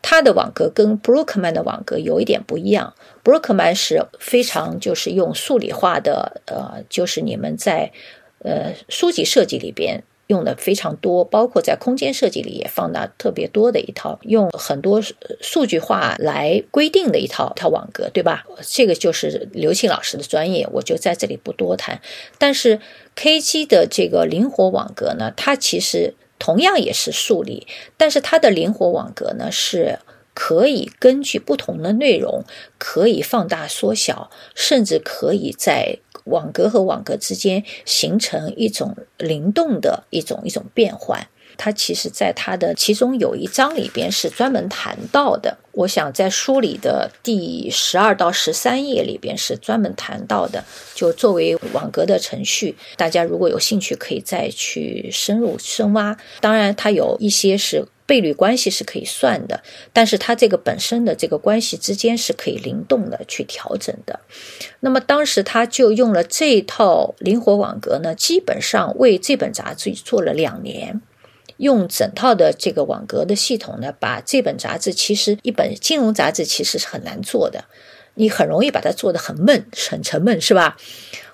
它的网格跟 Brookman 的网格有一点不一样。Brookman 是非常就是用数理化的，呃，就是你们在呃书籍设计里边用的非常多，包括在空间设计里也放大特别多的一套，用很多数据化来规定的一套套网格，对吧？这个就是刘庆老师的专业，我就在这里不多谈。但是 K7 的这个灵活网格呢，它其实。同样也是数理，但是它的灵活网格呢，是可以根据不同的内容，可以放大缩小，甚至可以在网格和网格之间形成一种灵动的一种一种变换。它其实，在它的其中有一章里边是专门谈到的。我想在书里的第十二到十三页里边是专门谈到的。就作为网格的程序，大家如果有兴趣，可以再去深入深挖。当然，它有一些是倍率关系是可以算的，但是它这个本身的这个关系之间是可以灵动的去调整的。那么当时他就用了这套灵活网格呢，基本上为这本杂志做了两年。用整套的这个网格的系统呢，把这本杂志其实一本金融杂志其实是很难做的，你很容易把它做的很闷、很沉闷，是吧？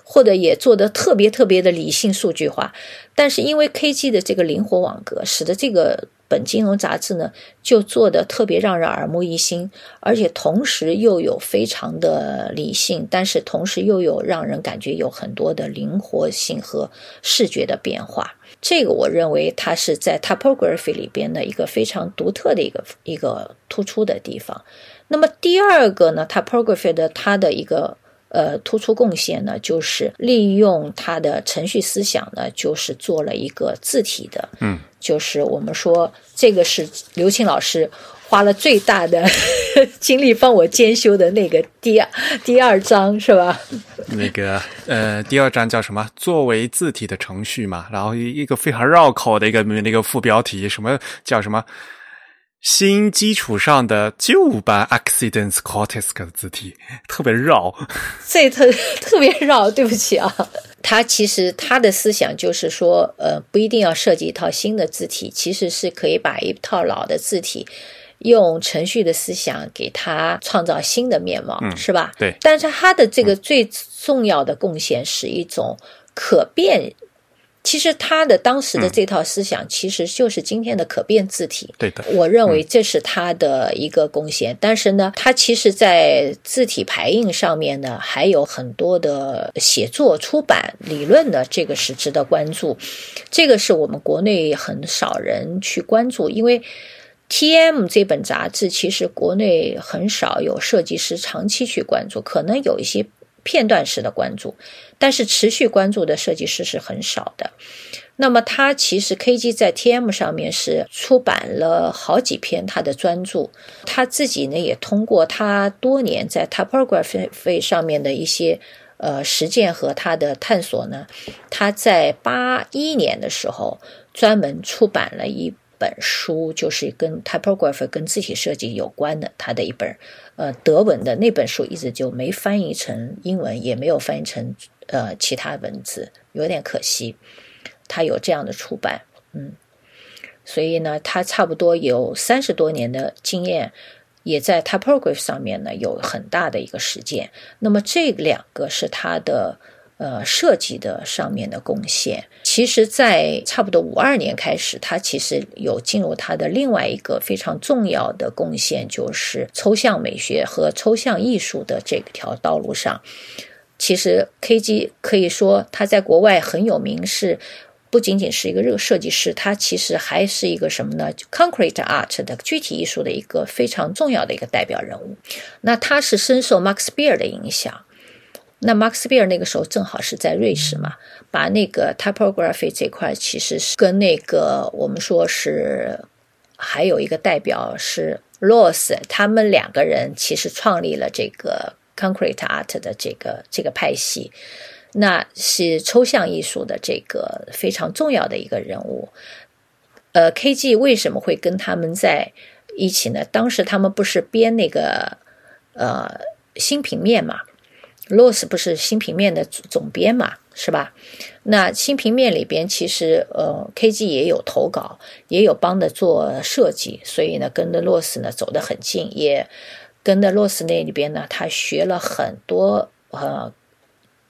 或者也做的特别特别的理性数据化，但是因为 KG 的这个灵活网格，使得这个本金融杂志呢就做的特别让人耳目一新，而且同时又有非常的理性，但是同时又有让人感觉有很多的灵活性和视觉的变化。这个我认为它是在 Typography 里边的一个非常独特的一个一个突出的地方。那么第二个呢，Typography 的它的一个。呃，突出贡献呢，就是利用它的程序思想呢，就是做了一个字体的，
嗯，
就是我们说这个是刘庆老师花了最大的 精力帮我监修的那个第二第二章是吧？
那个呃，第二章叫什么？作为字体的程序嘛，然后一个非常绕口的一个那个副标题，什么叫什么？新基础上的旧版 Accidents Cortex 的字体特别绕，
这特特别绕，对不起啊。他其实他的思想就是说，呃，不一定要设计一套新的字体，其实是可以把一套老的字体用程序的思想给它创造新的面貌，是吧？
对。
但是他的这个最重要的贡献是一种可变。其实他的当时的这套思想，其实就是今天的可变字体。
对的，
我认为这是他的一个贡献。但是呢，他其实在字体排印上面呢，还有很多的写作、出版理论的，这个是值得关注。这个是我们国内很少人去关注，因为 T.M 这本杂志其实国内很少有设计师长期去关注，可能有一些。片段式的关注，但是持续关注的设计师是很少的。那么，他其实 KG 在 TM 上面是出版了好几篇他的专著。他自己呢，也通过他多年在 Typography 上面的一些呃实践和他的探索呢，他在八一年的时候专门出版了一本书，就是跟 Typography 跟字体设计有关的他的一本。呃，德文的那本书一直就没翻译成英文，也没有翻译成呃其他文字，有点可惜。他有这样的出版，嗯，所以呢，他差不多有三十多年的经验，也在 typography 上面呢有很大的一个实践。那么这两个是他的。呃，设计的上面的贡献，其实，在差不多五二年开始，他其实有进入他的另外一个非常重要的贡献，就是抽象美学和抽象艺术的这条道路上。其实，KG 可以说他在国外很有名，是不仅仅是一个热设计师，他其实还是一个什么呢？Concrete art 的具体艺术的一个非常重要的一个代表人物。那他是深受 Max Beer 的影响。那 Max Beer 那个时候正好是在瑞士嘛，把那个 typography 这块其实是跟那个我们说是还有一个代表是 Loss，他们两个人其实创立了这个 Concrete Art 的这个这个派系，那是抽象艺术的这个非常重要的一个人物。呃，KG 为什么会跟他们在一起呢？当时他们不是编那个呃新平面嘛？Loss 不是新平面的总编嘛，是吧？那新平面里边其实呃，KG 也有投稿，也有帮着做设计，所以呢，跟着 Loss 呢走得很近，也跟着 Loss 那里边呢，他学了很多呃，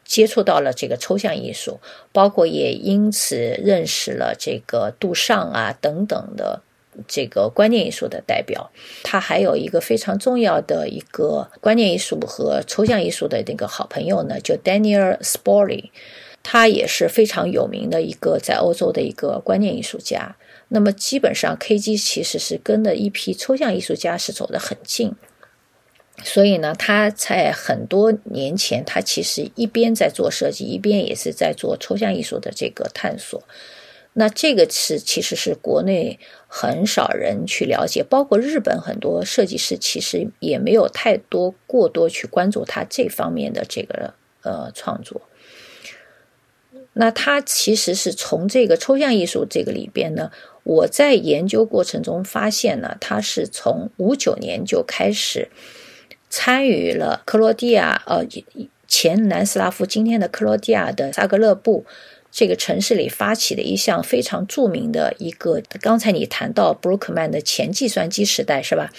接触到了这个抽象艺术，包括也因此认识了这个杜尚啊等等的。这个观念艺术的代表，他还有一个非常重要的一个观念艺术和抽象艺术的那个好朋友呢，就 Daniel Spori，他也是非常有名的一个在欧洲的一个观念艺术家。那么基本上 KG 其实是跟的一批抽象艺术家是走得很近，所以呢，他在很多年前，他其实一边在做设计，一边也是在做抽象艺术的这个探索。那这个是其实是国内很少人去了解，包括日本很多设计师其实也没有太多过多去关注他这方面的这个呃创作。那他其实是从这个抽象艺术这个里边呢，我在研究过程中发现呢，他是从五九年就开始参与了克罗地亚呃前南斯拉夫今天的克罗地亚的萨格勒布。这个城市里发起的一项非常著名的一个，刚才你谈到 Brookman 的前计算机时代是吧？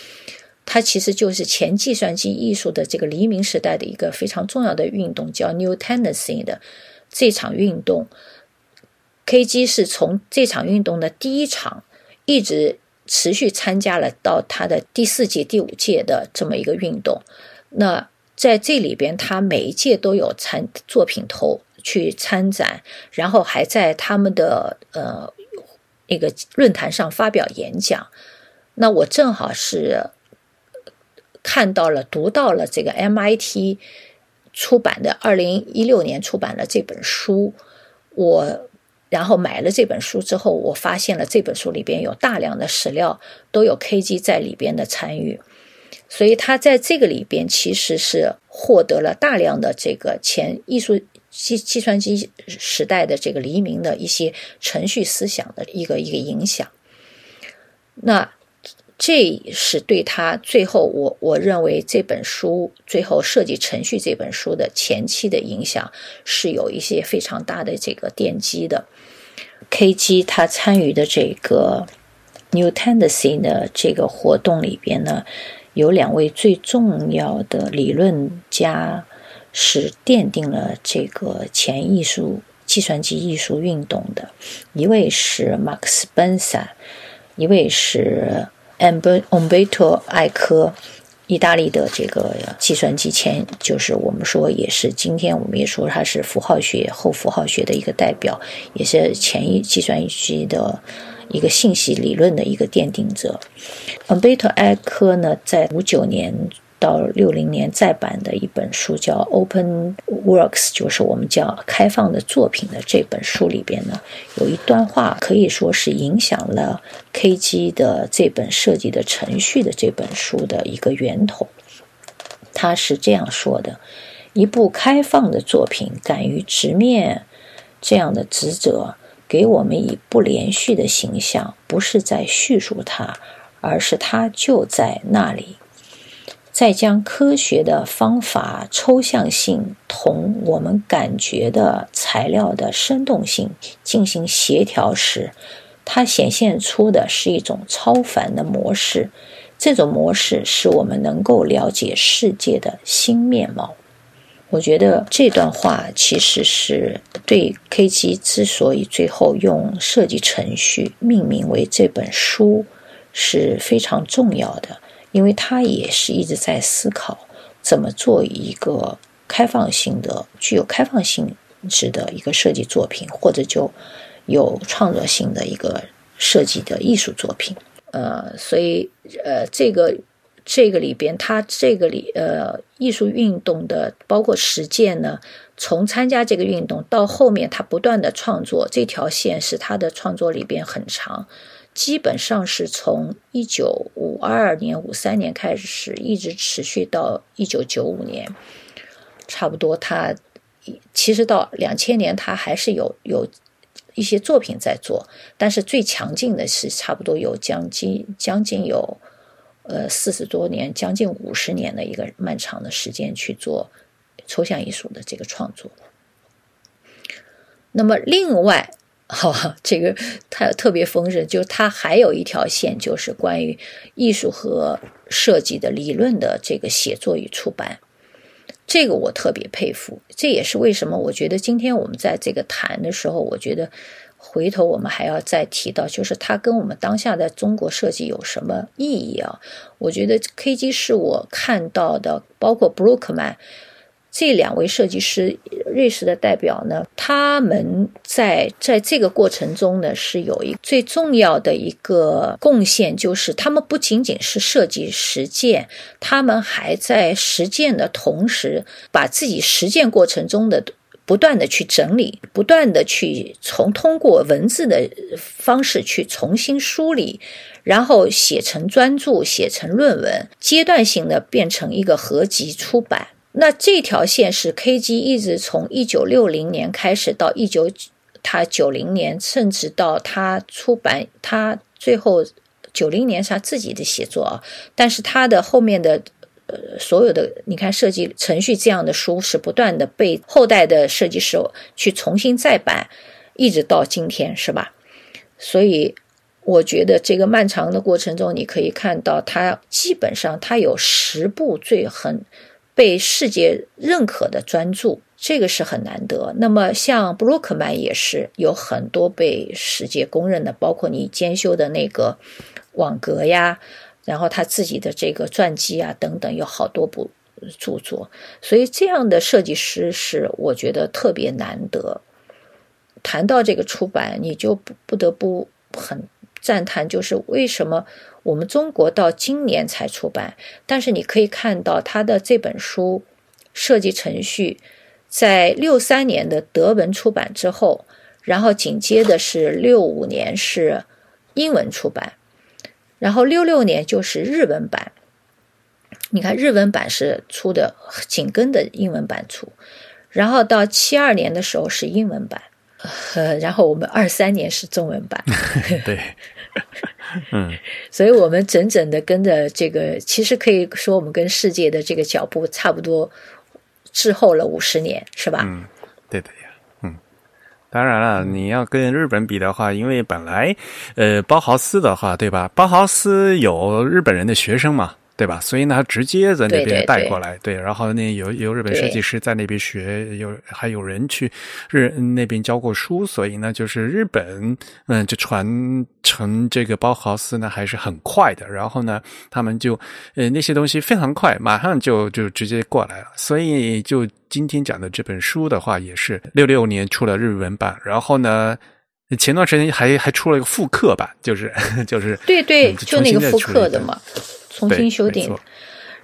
它其实就是前计算机艺术的这个黎明时代的一个非常重要的运动，叫 New Tendency 的这场运动。KG 是从这场运动的第一场一直持续参加了到他的第四届、第五届的这么一个运动。那在这里边，他每一届都有参作品投去参展，然后还在他们的呃那个论坛上发表演讲。那我正好是。看到了，读到了这个 MIT 出版的二零一六年出版的这本书，我然后买了这本书之后，我发现了这本书里边有大量的史料，都有 KG 在里边的参与，所以他在这个里边其实是获得了大量的这个前艺术计计算机时代的这个黎明的一些程序思想的一个一个影响，那。这是对他最后，我我认为这本书最后设计程序这本书的前期的影响是有一些非常大的这个奠基的。KG 他参与的这个 New Tendency 的这个活动里边呢，有两位最重要的理论家是奠定了这个前艺术计算机艺术运动的，一位是 Max b e n z a 一位是。Umberto 艾科，意大利的这个计算机前，就是我们说也是今天我们也说他是符号学后符号学的一个代表，也是前一计算机的一个信息理论的一个奠定者。Umberto 艾科呢，在五九年。到六零年再版的一本书叫《Open Works》，就是我们叫开放的作品的这本书里边呢，有一段话可以说是影响了 KG 的这本设计的程序的这本书的一个源头。他是这样说的：一部开放的作品敢于直面这样的职责，给我们以不连续的形象，不是在叙述它，而是它就在那里。在将科学的方法抽象性同我们感觉的材料的生动性进行协调时，它显现出的是一种超凡的模式。这种模式使我们能够了解世界的新面貌。我觉得这段话其实是对 KG 之所以最后用设计程序命名为这本书是非常重要的。因为他也是一直在思考怎么做一个开放性的、具有开放性质的一个设计作品，或者就有创作性的一个设计的艺术作品。呃，所以呃，这个这个里边，他这个里呃，艺术运动的包括实践呢，从参加这个运动到后面他不断的创作，这条线是他的创作里边很长。基本上是从一九五二年、五三年开始，一直持续到一九九五年，差不多。他其实到两千年，他还是有有一些作品在做，但是最强劲的是差不多有将近将近有呃四十多年，将近五十年的一个漫长的时间去做抽象艺术的这个创作。那么另外。哈，这个他特别丰盛，就是他还有一条线，就是关于艺术和设计的理论的这个写作与出版。这个我特别佩服，这也是为什么我觉得今天我们在这个谈的时候，我觉得回头我们还要再提到，就是它跟我们当下的中国设计有什么意义啊？我觉得 KG 是我看到的，包括 Brookman。这两位设计师，瑞士的代表呢，他们在在这个过程中呢，是有一最重要的一个贡献，就是他们不仅仅是设计实践，他们还在实践的同时，把自己实践过程中的不断的去整理，不断的去从通过文字的方式去重新梳理，然后写成专著，写成论文，阶段性的变成一个合集出版。那这条线是 KG 一直从一九六零年开始到一九他九零年，甚至到他出版他最后九零年是他自己的写作啊。但是他的后面的呃所有的你看设计程序这样的书是不断的被后代的设计师去重新再版，一直到今天，是吧？所以我觉得这个漫长的过程中，你可以看到他基本上他有十部最很被世界认可的专著，这个是很难得。那么像布洛克曼也是有很多被世界公认的，包括你兼修的那个网格呀，然后他自己的这个传记啊等等，有好多部著作。所以这样的设计师是我觉得特别难得。谈到这个出版，你就不得不很赞叹，就是为什么我们中国到今年才出版？但是你可以看到他的这本书设计程序，在六三年的德文出版之后，然后紧接着是六五年是英文出版，然后六六年就是日文版。你看日文版是出的紧跟的英文版出，然后到七二年的时候是英文版。呃，然后我们二三年是中文版，
对，嗯，
所以我们整整的跟着这个，其实可以说我们跟世界的这个脚步差不多滞后了五十年，是吧？
嗯，对的呀，嗯，当然了，你要跟日本比的话，因为本来呃，包豪斯的话，对吧？包豪斯有日本人的学生嘛。对吧？所以呢，直接在那边带过来，
对。
然后呢，有有日本设计师在那边学，有还有人去日那边教过书，所以呢，就是日本嗯，就传承这个包豪斯呢还是很快的。然后呢，他们就呃那些东西非常快，马上就就直接过来了。所以就今天讲的这本书的话，也是六六年出了日文版，然后呢，前段时间还还出了一个复刻版，就是 就是
对 对，就那个复刻的嘛。重新修订，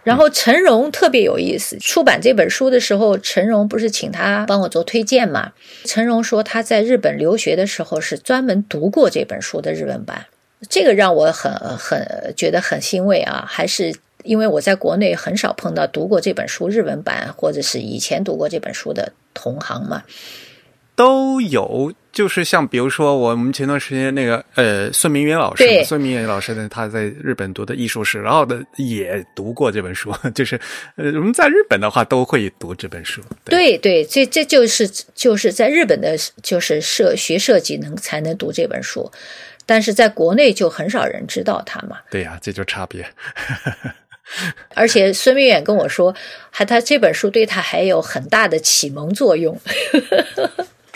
然后陈荣特别有意思。出版这本书的时候，陈荣不是请他帮我做推荐嘛？陈荣说他在日本留学的时候是专门读过这本书的日文版，这个让我很很觉得很欣慰啊！还是因为我在国内很少碰到读过这本书日文版，或者是以前读过这本书的同行嘛。
都有，就是像比如说我们前段时间那个呃孙明远老师，孙明远老师呢，他在日本读的艺术史，然后呢也读过这本书，就是呃我们在日本的话都会读这本书。
对对，这这就是就是在日本的，就是设学设计能才能读这本书，但是在国内就很少人知道他嘛。
对呀，这就差别。
而且孙明远跟我说，还他这本书对他还有很大的启蒙作用。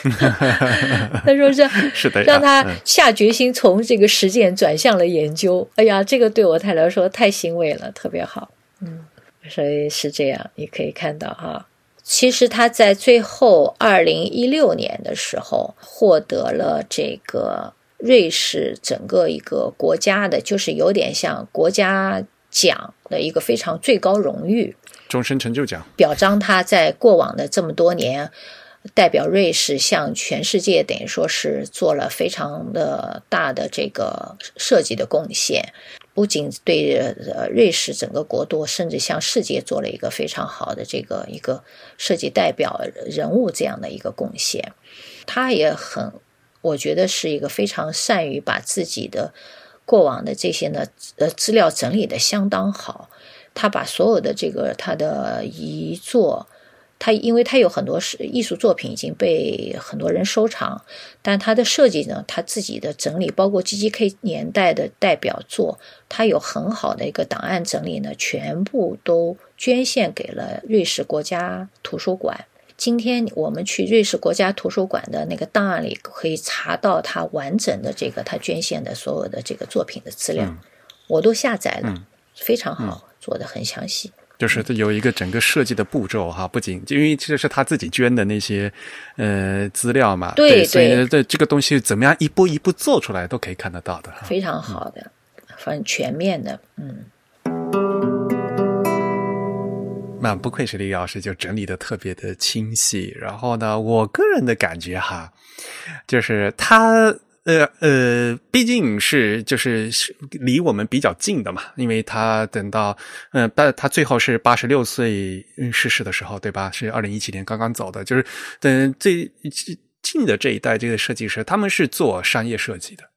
他说是
是的，
让他下决心从这个实践转向了研究。哎呀，这个对我太太来说太欣慰了，特别好。嗯，所以是这样，你可以看到哈。其实他在最后二零一六年的时候获得了这个瑞士整个一个国家的，就是有点像国家奖的一个非常最高荣誉——
终身成就奖，
表彰他在过往的这么多年。代表瑞士向全世界等于说是做了非常的大的这个设计的贡献，不仅对呃瑞士整个国度，甚至向世界做了一个非常好的这个一个设计代表人物这样的一个贡献。他也很，我觉得是一个非常善于把自己的过往的这些呢呃资料整理的相当好。他把所有的这个他的遗作。他因为他有很多是艺术作品已经被很多人收藏，但他的设计呢，他自己的整理，包括 G.G.K 年代的代表作，他有很好的一个档案整理呢，全部都捐献给了瑞士国家图书馆。今天我们去瑞士国家图书馆的那个档案里，可以查到他完整的这个他捐献的所有的这个作品的资料，我都下载了，非常好，做的很详细。
就是有一个整个设计的步骤哈，不仅因为这是他自己捐的那些呃资料嘛，
对，
所以这这个东西怎么样一步一步做出来都可以看得到的，
非常好的，很全面的，嗯。
那不愧是李老师，就整理的特别的清晰。然后呢，我个人的感觉哈，就是他。呃呃，毕竟是就是离我们比较近的嘛，因为他等到嗯，但他最后是八十六岁逝世的时候，对吧？是二零一七年刚刚走的，就是等最近的这一代这个设计师，他们是做商业设计的。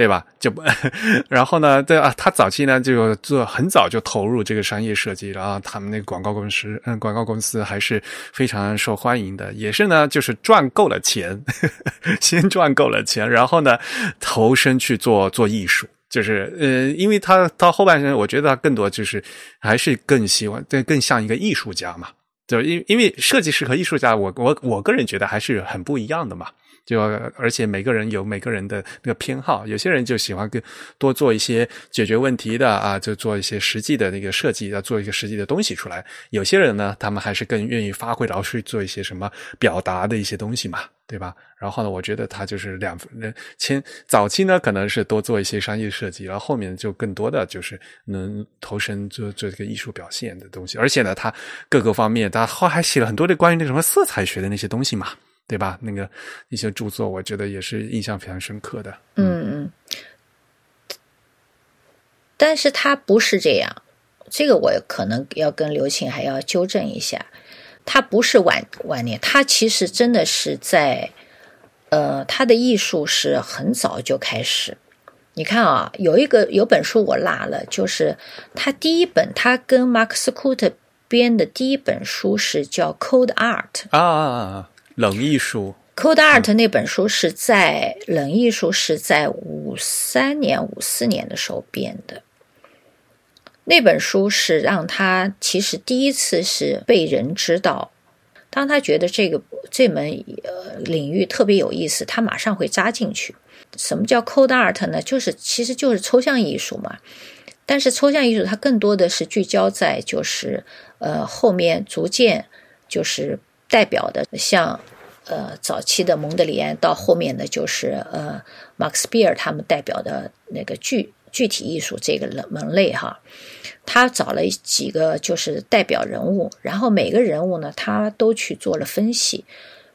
对吧？就，然后呢，对啊，他早期呢就做很早就投入这个商业设计，然后他们那个广告公司，嗯，广告公司还是非常受欢迎的，也是呢，就是赚够了钱，先赚够了钱，然后呢，投身去做做艺术，就是呃，因为他到后半生，我觉得他更多就是还是更希望，更更像一个艺术家嘛，就因因为设计师和艺术家，我我我个人觉得还是很不一样的嘛。就而且每个人有每个人的那个偏好，有些人就喜欢更多做一些解决问题的啊，就做一些实际的那个设计，要做一个实际的东西出来。有些人呢，他们还是更愿意发挥，然后去做一些什么表达的一些东西嘛，对吧？然后呢，我觉得他就是两前早期呢，可能是多做一些商业设计，然后后面就更多的就是能投身做做这个艺术表现的东西。而且呢，他各个方面，他后还写了很多的关于那什么色彩学的那些东西嘛。对吧？那个一些著作，我觉得也是印象非常深刻的。
嗯嗯，但是他不是这样，这个我可能要跟刘庆还要纠正一下。他不是晚晚年，他其实真的是在，呃，他的艺术是很早就开始。你看啊，有一个有本书我落了，就是他第一本，他跟马克思库特编的第一本书是叫《Code Art》
啊啊啊！冷艺术
，Cold Art 那本书是在冷艺术是在五三年、五四年的时候编的。那本书是让他其实第一次是被人知道。当他觉得这个这门呃领域特别有意思，他马上会扎进去。什么叫 Cold Art 呢？就是其实就是抽象艺术嘛。但是抽象艺术它更多的是聚焦在就是呃后面逐渐就是。代表的像，呃，早期的蒙德里安，到后面的就是呃，马克思比尔他们代表的那个具具体艺术这个门类哈，他找了几个就是代表人物，然后每个人物呢，他都去做了分析，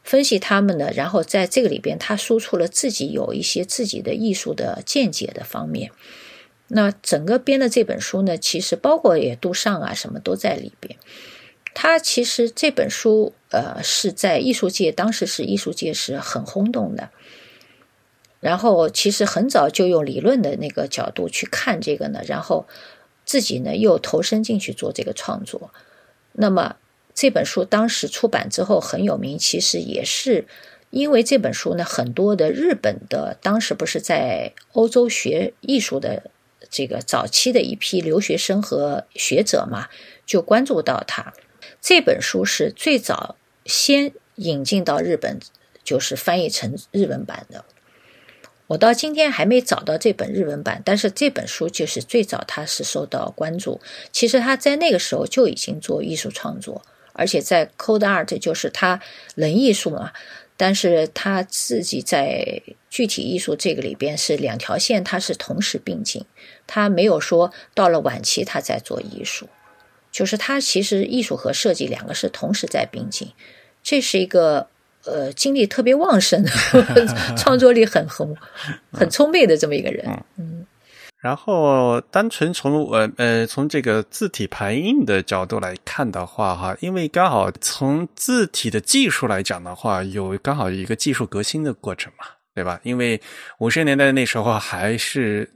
分析他们呢，然后在这个里边，他输出了自己有一些自己的艺术的见解的方面。那整个编的这本书呢，其实包括也杜尚啊，什么都在里边。他其实这本书，呃，是在艺术界，当时是艺术界是很轰动的。然后其实很早就用理论的那个角度去看这个呢，然后自己呢又投身进去做这个创作。那么这本书当时出版之后很有名，其实也是因为这本书呢，很多的日本的当时不是在欧洲学艺术的这个早期的一批留学生和学者嘛，就关注到他。这本书是最早先引进到日本，就是翻译成日文版的。我到今天还没找到这本日文版，但是这本书就是最早它是受到关注。其实他在那个时候就已经做艺术创作，而且在 Code Art 就是他冷艺术嘛，但是他自己在具体艺术这个里边是两条线，他是同时并进，他没有说到了晚期他在做艺术。就是他其实艺术和设计两个是同时在并进，这是一个呃精力特别旺盛、创作力很很很充沛的这么一个人。嗯，
然后单纯从呃呃从这个字体排印的角度来看的话，哈，因为刚好从字体的技术来讲的话，有刚好一个技术革新的过程嘛，对吧？因为五十年代那时候还是。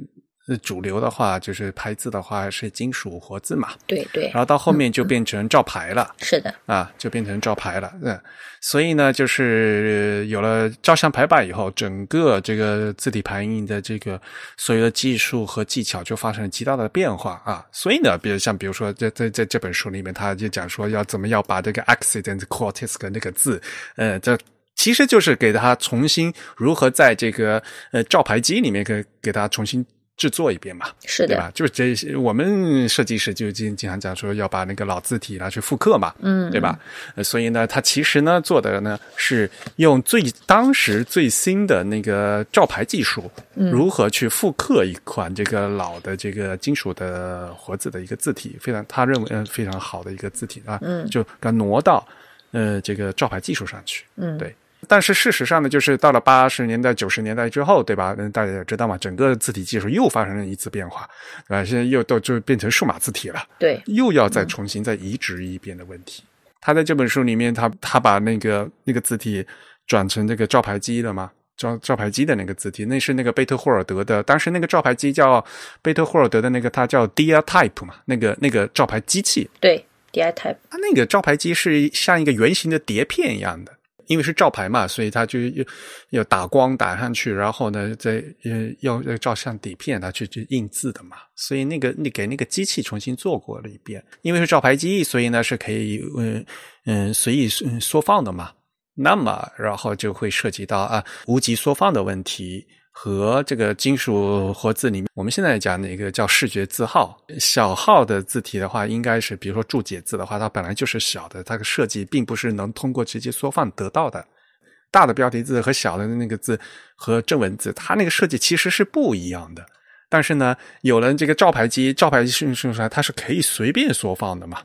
主流的话就是排字的话是金属活字嘛，
对对，
然后到后面就变成照牌了，
是的，
啊，就变成照牌了，嗯，所以呢，就是有了照相排版以后，整个这个字体排印的这个所有的技术和技巧就发生了极大的变化啊，所以呢，比如像比如说在在在这本书里面，他就讲说要怎么要把这个 accident quotisque 那个字，呃，这其实就是给他重新如何在这个呃照牌机里面给给他重新。制作一遍嘛，
是的，
对吧？就是这些，我们设计师就经经常讲说要把那个老字体拿去复刻嘛，
嗯，
对吧？所以呢，他其实呢做的呢是用最当时最新的那个照牌技术，如何去复刻一款这个老的这个金属的活字的一个字体，非常他认为嗯非常好的一个字体啊，
嗯，
就给挪到呃这个照牌技术上去，
嗯，
对。但是事实上呢，就是到了八十年代、九十年代之后，对吧？那大家也知道嘛，整个字体技术又发生了一次变化，啊，现在又都就变成数码字体了，
对，
又要再重新再移植一遍的问题。他在这本书里面，他他把那个那个字体转成这个照牌机了嘛？照照牌机的那个字体，那是那个贝特霍尔德的，当时那个照牌机叫贝特霍尔德的那个，它叫 Dia Type 嘛，那个那个照牌机器。
对，Dia Type，
它那个照牌机是像一个圆形的碟片一样的。因为是照排嘛，所以它就要要打光打上去，然后呢，再呃要照相底片，它去去印字的嘛。所以那个你给那个机器重新做过了一遍，因为是照排机，所以呢是可以嗯嗯随意缩放的嘛。那么然后就会涉及到啊无极缩放的问题。和这个金属活字里面，我们现在讲那个叫视觉字号，小号的字体的话，应该是比如说注解字的话，它本来就是小的，它的设计并不是能通过直接缩放得到的。大的标题字和小的那个字和正文字，它那个设计其实是不一样的。但是呢，有了这个照牌机，照牌机是是出来，它是可以随便缩放的嘛。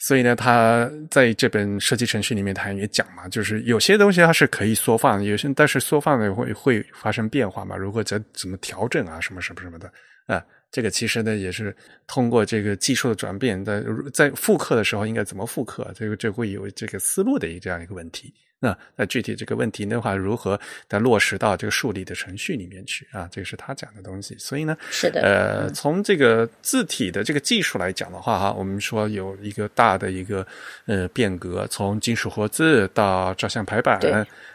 所以呢，他在这本设计程序里面，他也讲嘛，就是有些东西它是可以缩放，有些但是缩放呢会会发生变化嘛，如果怎怎么调整啊，什么什么什么的啊，这个其实呢也是通过这个技术的转变，在在复刻的时候应该怎么复刻，这个这会有这个思路的一这样一个问题。那那具体这个问题的话，如何再落实到这个数理的程序里面去啊？这个是他讲的东西。所以呢，
是的，
呃，从这个字体的这个技术来讲的话，哈，我们说有一个大的一个呃变革，从金属活字到照相排版，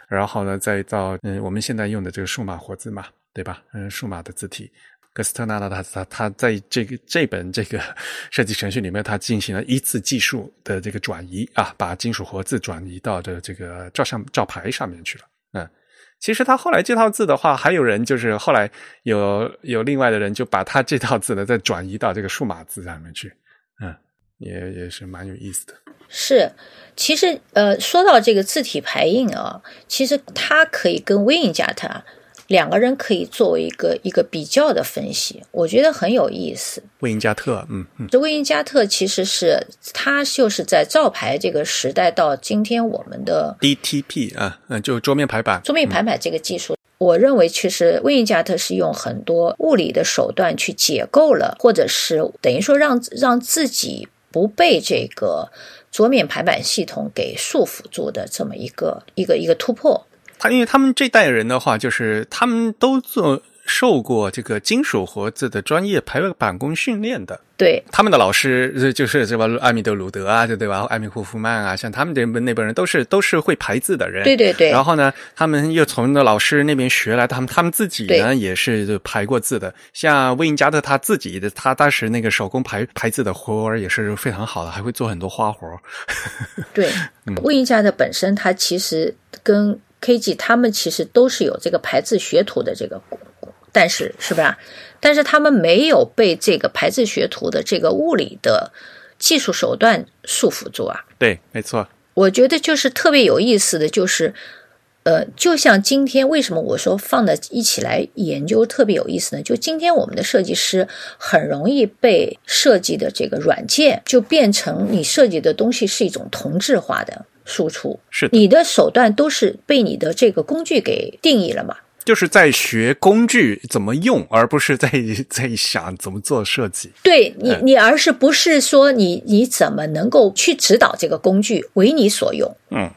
然后呢，再到嗯我们现在用的这个数码活字嘛，对吧？嗯，数码的字体。格斯特纳呢，他他他在这个这本这个设计程序里面，他进行了一次技术的这个转移啊，把金属活字转移到的这个照相照牌上面去了。嗯，其实他后来这套字的话，还有人就是后来有有另外的人就把他这套字呢再转移到这个数码字上面去。嗯，也也是蛮有意思的。
是，其实呃，说到这个字体排印啊，其实它可以跟微印加它。两个人可以作为一个一个比较的分析，我觉得很有意思。
魏因加特，嗯嗯，
这魏因加特其实是他就是在照牌这个时代到今天我们的
DTP 啊，嗯，就桌面排版，
桌面排版这个技术，我认为其实魏因加特是用很多物理的手段去解构了，或者是等于说让让自己不被这个桌面排版系统给束缚住的这么一个一个一个突破。
他因为他们这代人的话，就是他们都做受过这个金属活字的专业排版工训练的。
对，
他们的老师就是这吧，艾米德鲁德啊，对对吧？艾米霍夫曼啊，像他们这边那边人都是都是会排字的人。
对对对。
然后呢，他们又从那老师那边学来，他们他们自己呢也是排过字的。像魏因加特他自己的，他当时那个手工排排字的活儿也是非常好的，还会做很多花活。
对，魏因加特本身他其实跟 KG 他们其实都是有这个排字学徒的这个，但是是不是？但是他们没有被这个排字学徒的这个物理的技术手段束缚住啊。
对，没错。
我觉得就是特别有意思的就是，呃，就像今天为什么我说放在一起来研究特别有意思呢？就今天我们的设计师很容易被设计的这个软件就变成你设计的东西是一种同质化的。输出
是
你的手段都是被你的这个工具给定义了嘛？
就是在学工具怎么用，而不是在 在想怎么做设计。
对你，你而是不是说你你怎么能够去指导这个工具为你所用？
嗯，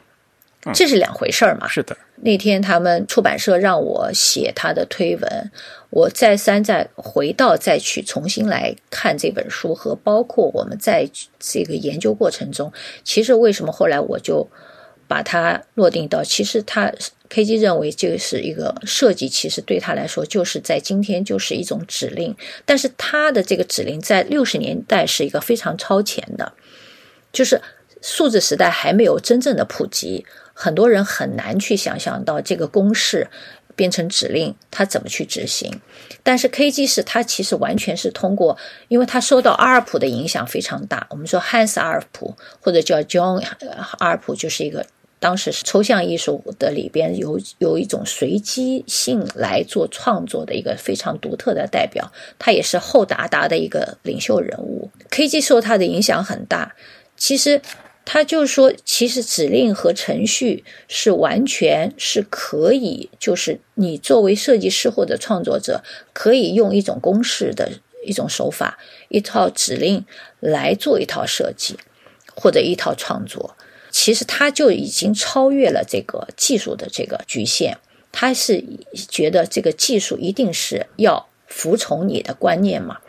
这是两回事儿嘛？
是的。
那天他们出版社让我写他的推文，我再三再回到再去重新来看这本书，和包括我们在这个研究过程中，其实为什么后来我就把它落定到，其实他 KG 认为这个是一个设计，其实对他来说就是在今天就是一种指令，但是他的这个指令在六十年代是一个非常超前的，就是数字时代还没有真正的普及。很多人很难去想象到这个公式变成指令，它怎么去执行。但是 KG 是它其实完全是通过，因为它受到阿尔普的影响非常大。我们说汉斯阿尔普或者叫 John 阿尔普，就是一个当时是抽象艺术的里边有有一种随机性来做创作的一个非常独特的代表。他也是后达达的一个领袖人物。KG 受他的影响很大。其实。他就说，其实指令和程序是完全是可以，就是你作为设计师或者创作者，可以用一种公式的一种手法，一套指令来做一套设计或者一套创作。其实他就已经超越了这个技术的这个局限。他是觉得这个技术一定是要服从你的观念嘛。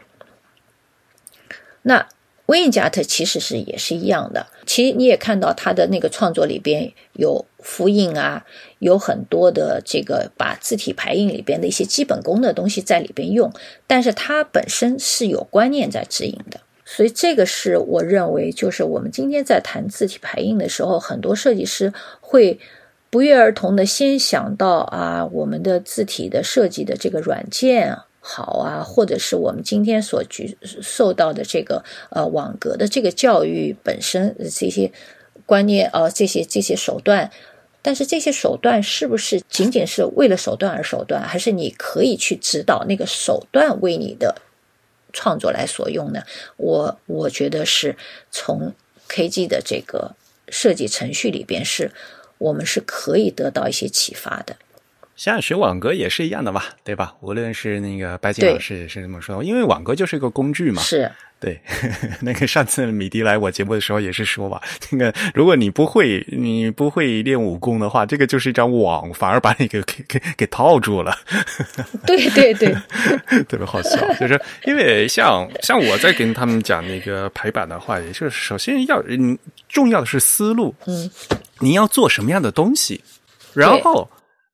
那威因加特其实是也是一样的，其实你也看到他的那个创作里边有复印啊，有很多的这个把字体排印里边的一些基本功的东西在里边用，但是它本身是有观念在指引的。所以这个是我认为，就是我们今天在谈字体排印的时候，很多设计师会不约而同的先想到啊，我们的字体的设计的这个软件啊好啊，或者是我们今天所局受到的这个呃网格的这个教育本身这些观念啊，这些这些手段，但是这些手段是不是仅仅是为了手段而手段，还是你可以去指导那个手段为你的？创作来所用呢？我我觉得是从 KG 的这个设计程序里边，是我们是可以得到一些启发的。
像学网格也是一样的嘛，对吧？无论是那个白金老师也是这么说，因为网格就是一个工具嘛。
是。
对，那个上次米迪来我节目的时候也是说吧，那个如果你不会你不会练武功的话，这个就是一张网，反而把你给给给给套住了。
对 对对，
特别好笑，就是因为像像我在跟他们讲那个排版的话，也就是首先要嗯重要的是思路，
嗯，
你要做什么样的东西，然后。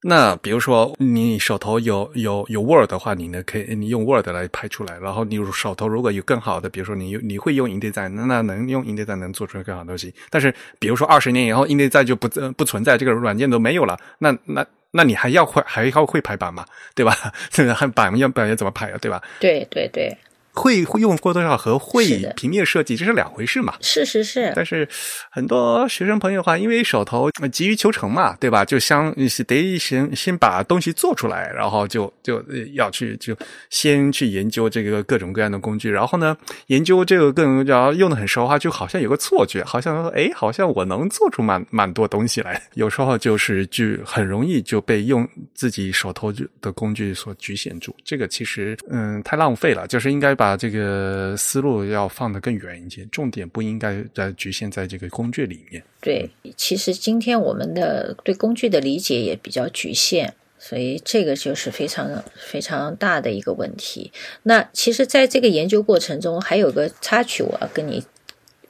那比如说，你手头有有有 Word 的话，你呢可以你用 Word 来拍出来。然后你手头如果有更好的，比如说你你会用 InDesign，那能用 InDesign 能做出来更好的东西。但是比如说二十年以后，InDesign 就不不存在，这个软件都没有了，那那那你还要会还要会排版吗？对吧？这个版要版要怎么排啊？对吧？
对对对。
会会用过多少和会平面设计这是两回事嘛？
是是是。
但是很多学生朋友的话，因为手头急于求成嘛，对吧？就相得先先把东西做出来，然后就就要去就先去研究这个各种各样的工具，然后呢，研究这个更然后用的很熟的话，就好像有个错觉，好像说哎，好像我能做出蛮蛮多东西来。有时候就是就很容易就被用自己手头的工具所局限住，这个其实嗯太浪费了，就是应该把。把这个思路要放得更远一些，重点不应该在局限在这个工具里面。
对，其实今天我们的对工具的理解也比较局限，所以这个就是非常非常大的一个问题。那其实，在这个研究过程中，还有个插曲，我要跟你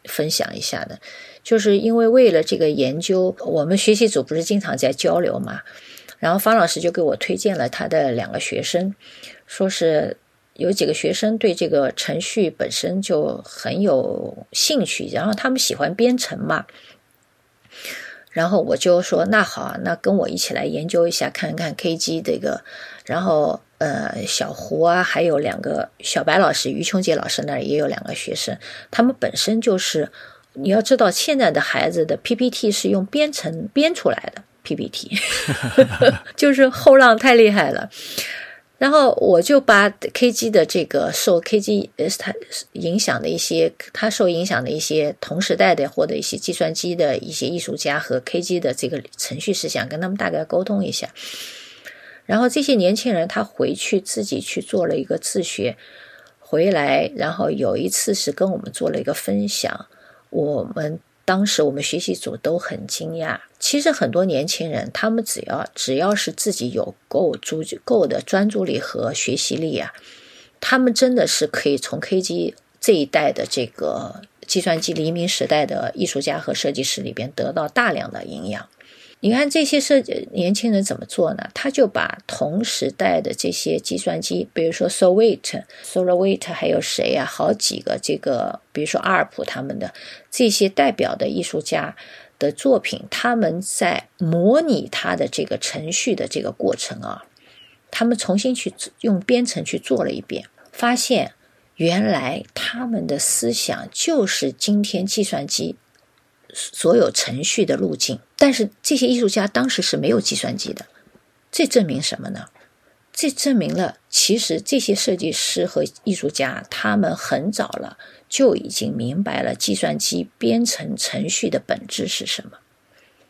分享一下的，就是因为为了这个研究，我们学习组不是经常在交流嘛，然后方老师就给我推荐了他的两个学生，说是。有几个学生对这个程序本身就很有兴趣，然后他们喜欢编程嘛，然后我就说那好，那跟我一起来研究一下，看看 KG 这个，然后呃小胡啊，还有两个小白老师，于琼杰老师那儿也有两个学生，他们本身就是你要知道，现在的孩子的 PPT 是用编程编出来的 PPT，就是后浪太厉害了。然后我就把 KG 的这个受 KG 呃它影响的一些，他受影响的一些同时代的或者一些计算机的一些艺术家和 KG 的这个程序思想，跟他们大概沟通一下。然后这些年轻人他回去自己去做了一个自学，回来然后有一次是跟我们做了一个分享，我们。当时我们学习组都很惊讶。其实很多年轻人，他们只要只要是自己有够足够的专注力和学习力啊，他们真的是可以从 KG 这一代的这个计算机黎明时代的艺术家和设计师里边得到大量的营养。你看这些设计年轻人怎么做呢？他就把同时代的这些计算机，比如说 s o w i t s o l a w i t 还有谁呀？好几个这个，比如说阿尔普他们的这些代表的艺术家的作品，他们在模拟他的这个程序的这个过程啊，他们重新去用编程去做了一遍，发现原来他们的思想就是今天计算机。所有程序的路径，但是这些艺术家当时是没有计算机的，这证明什么呢？这证明了其实这些设计师和艺术家他们很早了就已经明白了计算机编程程序的本质是什么。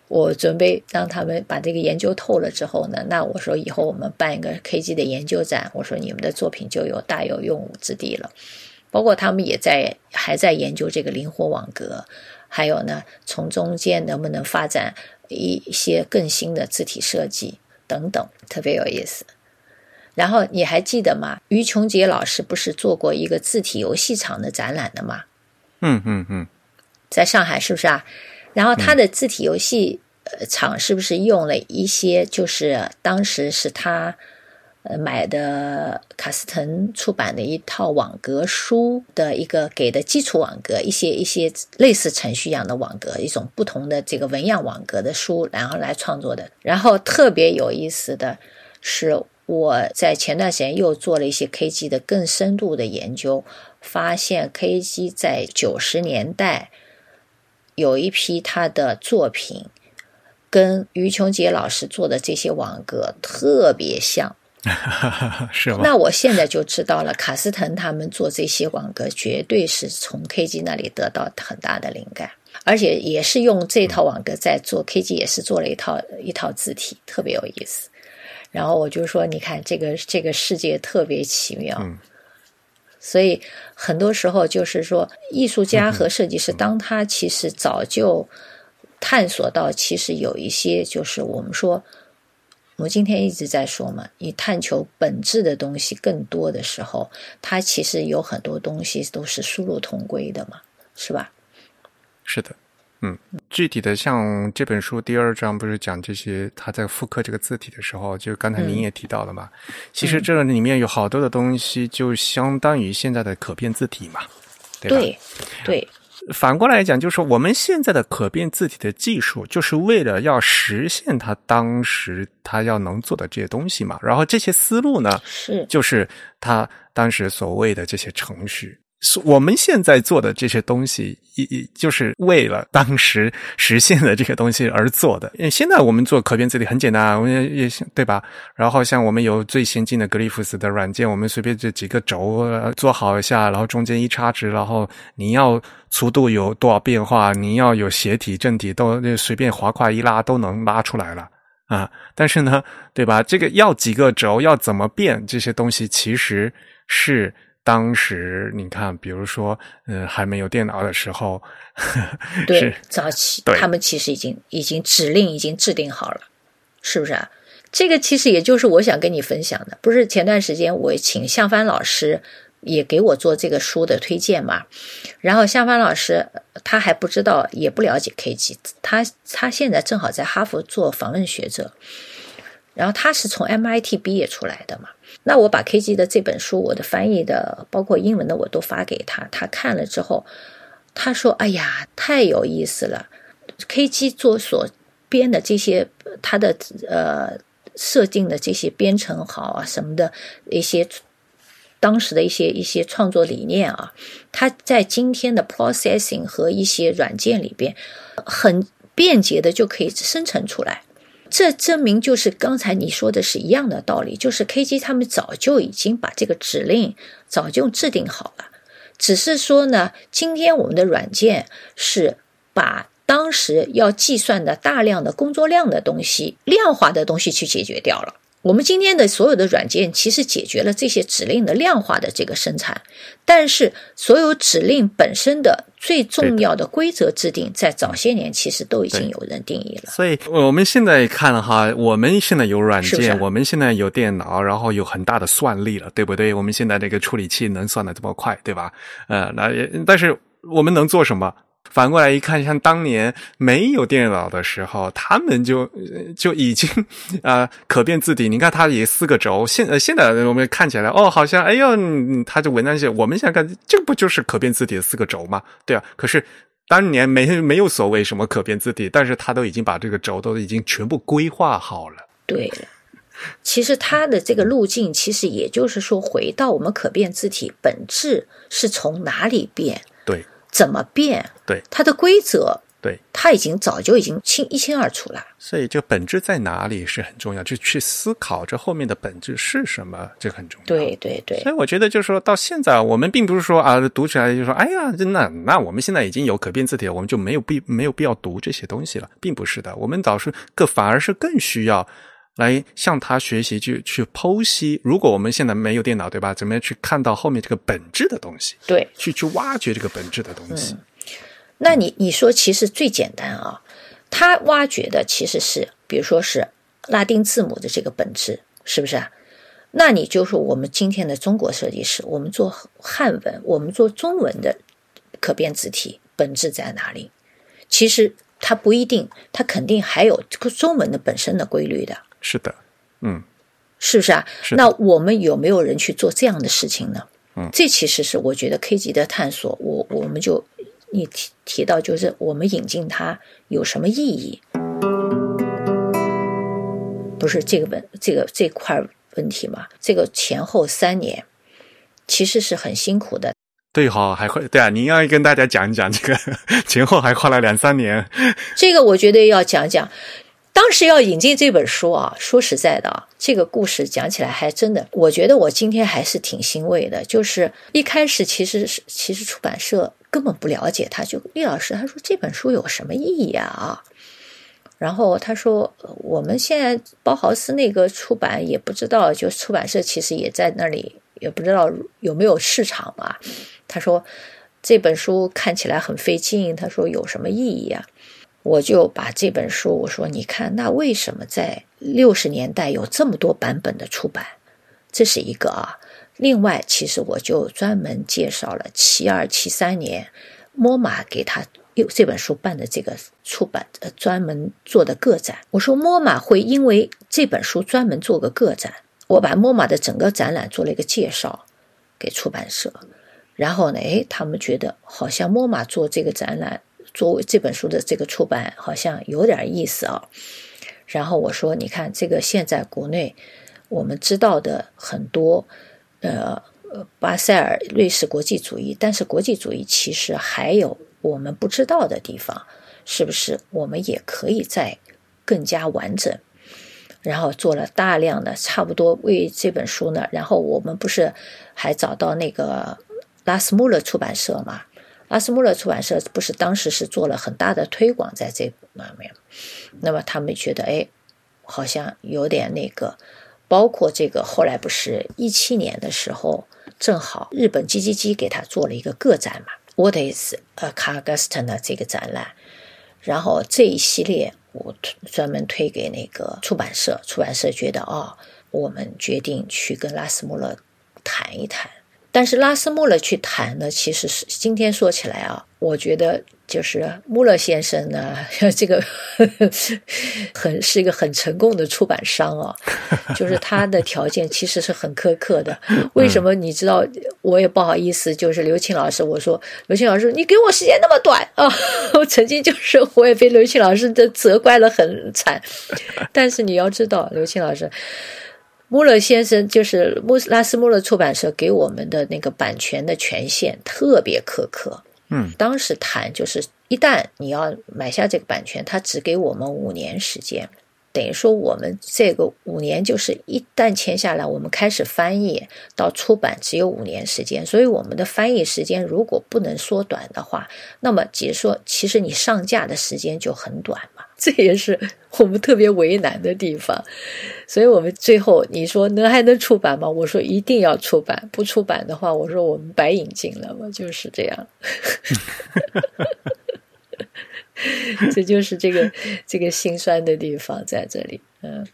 我准备让他们把这个研究透了之后呢，那我说以后我们办一个 KG 的研究展，我说你们的作品就有大有用武之地了。包括他们也在还在研究这个灵活网格。还有呢，从中间能不能发展一些更新的字体设计等等，特别有意思。然后你还记得吗？于琼杰老师不是做过一个字体游戏场的展览的吗？
嗯嗯嗯，
在上海是不是啊？然后他的字体游戏呃场是不是用了一些就是当时是他呃买的卡斯腾出版的一套网格书的一个给的基础网格，一些一些类似程序一样的网格，一种不同的这个纹样网格的书，然后来创作的。然后特别有意思的是。我在前段时间又做了一些 KG 的更深度的研究，发现 KG 在九十年代有一批他的作品跟于琼杰老师做的这些网格特别像，
是吗？
那我现在就知道了，卡斯腾他们做这些网格绝对是从 KG 那里得到很大的灵感，而且也是用这套网格在做 KG，也是做了一套一套字体，特别有意思。然后我就说，你看这个这个世界特别奇妙，所以很多时候就是说，艺术家和设计师，当他其实早就探索到，其实有一些就是我们说，我们今天一直在说嘛，你探求本质的东西更多的时候，它其实有很多东西都是殊路同归的嘛，是吧？
是的。嗯，具体的像这本书第二章不是讲这些，他在复刻这个字体的时候，就刚才您也提到了嘛。其实这里面有好多的东西，就相当于现在的可变字体嘛，对吧？
对，对。
反过来讲，就是说我们现在的可变字体的技术，就是为了要实现他当时他要能做的这些东西嘛。然后这些思路呢，
是
就是他当时所谓的这些程序。我们现在做的这些东西，一一就是为了当时实现的这个东西而做的。因为现在我们做可变字体很简单，我们也对吧？然后像我们有最先进的格里夫斯的软件，我们随便这几个轴做好一下，然后中间一插值，然后你要粗度有多少变化，你要有斜体正体都随便滑块一拉都能拉出来了啊。但是呢，对吧？这个要几个轴，要怎么变这些东西，其实是。当时你看，比如说，嗯，还没有电脑的时候，
对，早期他们其实已经已经指令已经制定好了，是不是啊？这个其实也就是我想跟你分享的。不是前段时间我请向帆老师也给我做这个书的推荐嘛？然后向帆老师他还不知道，也不了解 KG，他他现在正好在哈佛做访问学者，然后他是从 MIT 毕业出来的嘛。那我把 KG 的这本书，我的翻译的，包括英文的，我都发给他。他看了之后，他说：“哎呀，太有意思了！KG 做所编的这些，他的呃设定的这些编程好啊什么的一些，当时的一些一些创作理念啊，他在今天的 processing 和一些软件里边，很便捷的就可以生成出来。”这证明就是刚才你说的是一样的道理，就是 KG 他们早就已经把这个指令早就制定好了，只是说呢，今天我们的软件是把当时要计算的大量的工作量的东西、量化的东西去解决掉了。我们今天的所有的软件其实解决了这些指令的量化的这个生产，但是所有指令本身的最重要的规则制定，在早些年其实都已经有人定义了。
所以我们现在看哈，我们现在有软件，我们现在有电脑，然后有很大的算力了，对不对？我们现在这个处理器能算的这么快，对吧？呃，那但是我们能做什么？反过来一看，像当年没有电脑的时候，他们就就已经啊可变字体。你看，它也四个轴。现呃现在我们看起来，哦，好像哎呦，它就文章写。我们想看，这不就是可变字体的四个轴吗？对啊。可是当年没没有所谓什么可变字体，但是它都已经把这个轴都已经全部规划好了。
对，其实它的这个路径，其实也就是说，回到我们可变字体本质是从哪里变？
对。
怎么变？
对
它的规则，
对
它已经早就已经清一清二楚了。
所以，这个本质在哪里是很重要，就去思考这后面的本质是什么，这很重要。
对对对。
所以，我觉得就是说到现在，我们并不是说啊，读起来就说，哎呀，那那我们现在已经有可变字体了，我们就没有必没有必要读这些东西了，并不是的。我们倒是更反而是更需要。来向他学习，去去剖析。如果我们现在没有电脑，对吧？怎么样去看到后面这个本质的东西？
对，
去去挖掘这个本质的东西。
那你你说，其实最简单啊，他挖掘的其实是，比如说是拉丁字母的这个本质，是不是啊？那你就是我们今天的中国设计师，我们做汉文，我们做中文的可变字体，本质在哪里？其实它不一定，它肯定还有这个中文的本身的规律的。
是的，嗯，
是不是啊？那我们有没有人去做这样的事情呢？
嗯，
这其实是我觉得 K 级的探索。我我们就你提提到，就是我们引进它有什么意义？不是这个问这个这块问题嘛？这个前后三年其实是很辛苦的。
对哈，还会对啊，您要跟大家讲一讲这个前后还花了两三年。
这个我觉得要讲讲。当时要引进这本书啊，说实在的啊，这个故事讲起来还真的，我觉得我今天还是挺欣慰的。就是一开始其实是其实出版社根本不了解他，就厉老师他说这本书有什么意义啊？然后他说我们现在包豪斯那个出版也不知道，就出版社其实也在那里，也不知道有没有市场嘛。他说这本书看起来很费劲，他说有什么意义啊？我就把这本书，我说你看，那为什么在六十年代有这么多版本的出版？这是一个啊。另外，其实我就专门介绍了七二七三年，莫马给他又这本书办的这个出版呃专门做的个展。我说莫马会因为这本书专门做个个展，我把莫马的整个展览做了一个介绍给出版社，然后呢，哎，他们觉得好像莫马做这个展览。作为这本书的这个出版好像有点意思啊，然后我说，你看这个现在国内我们知道的很多，呃，巴塞尔瑞士国际主义，但是国际主义其实还有我们不知道的地方，是不是？我们也可以再更加完整，然后做了大量的差不多为这本书呢，然后我们不是还找到那个拉斯穆勒出版社嘛？阿斯穆勒出版社不是当时是做了很大的推广在这方面，那么他们觉得哎，好像有点那个，包括这个后来不是一七年的时候，正好日本 G G G 给他做了一个个展嘛，What is a c a r g u s t a n 的这个展览，然后这一系列我专门推给那个出版社，出版社觉得哦，我们决定去跟拉斯穆勒谈一谈。但是拉斯穆勒去谈呢，其实是今天说起来啊，我觉得就是穆勒先生呢，这个很是一个很成功的出版商啊，就是他的条件其实是很苛刻的。为什么你知道？我也不好意思，就是刘庆老师，我说刘庆老师，你给我时间那么短啊！我曾经就是我也被刘庆老师的责怪了很惨。但是你要知道，刘庆老师。穆勒先生就是穆拉斯穆勒出版社给我们的那个版权的权限特别苛刻。
嗯，
当时谈就是一旦你要买下这个版权，他只给我们五年时间。等于说，我们这个五年就是一旦签下来，我们开始翻译到出版只有五年时间。所以，我们的翻译时间如果不能缩短的话，那么解说其实你上架的时间就很短嘛。这也是我们特别为难的地方。所以我们最后你说能还能出版吗？我说一定要出版，不出版的话，我说我们白引进了嘛，就是这样。这就是这个这个心酸的地方在这里，嗯，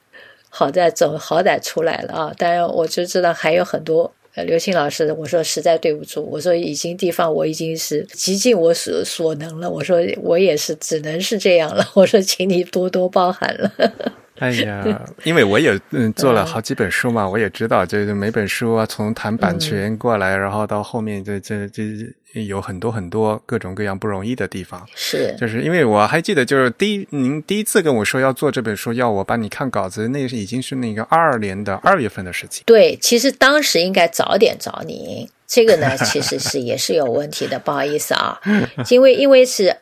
好在总好歹出来了啊！当然，我就知道还有很多刘青老师，我说实在对不住，我说已经地方我已经是极尽我所所能了，我说我也是只能是这样了，我说请你多多包涵了。
哎呀，因为我也嗯做了好几本书嘛，我也知道，就是每本书啊，从谈版权过来，然后到后面这这这有很多很多各种各样不容易的地方。
是，
就是因为我还记得，就是第一您第一次跟我说要做这本书，要我帮你看稿子，那是已经是那个二二年的二月份的事情。
对，其实当时应该早点找您，这个呢 其实是也是有问题的，不好意思啊，因为因为是，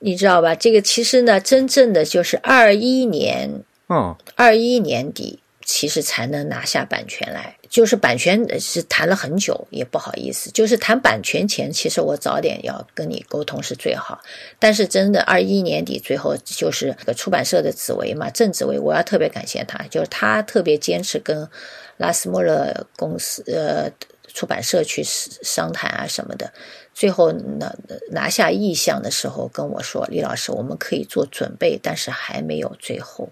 你知道吧？这个其实呢，真正的就是二一年。
嗯，
二一年底其实才能拿下版权来，就是版权是谈了很久，也不好意思，就是谈版权前，其实我早点要跟你沟通是最好。但是真的二一年底最后就是出版社的紫薇嘛，郑紫薇，我要特别感谢他，就是他特别坚持跟拉斯莫勒公司呃出版社去商谈啊什么的，最后拿拿下意向的时候跟我说，李老师，我们可以做准备，但是还没有最后。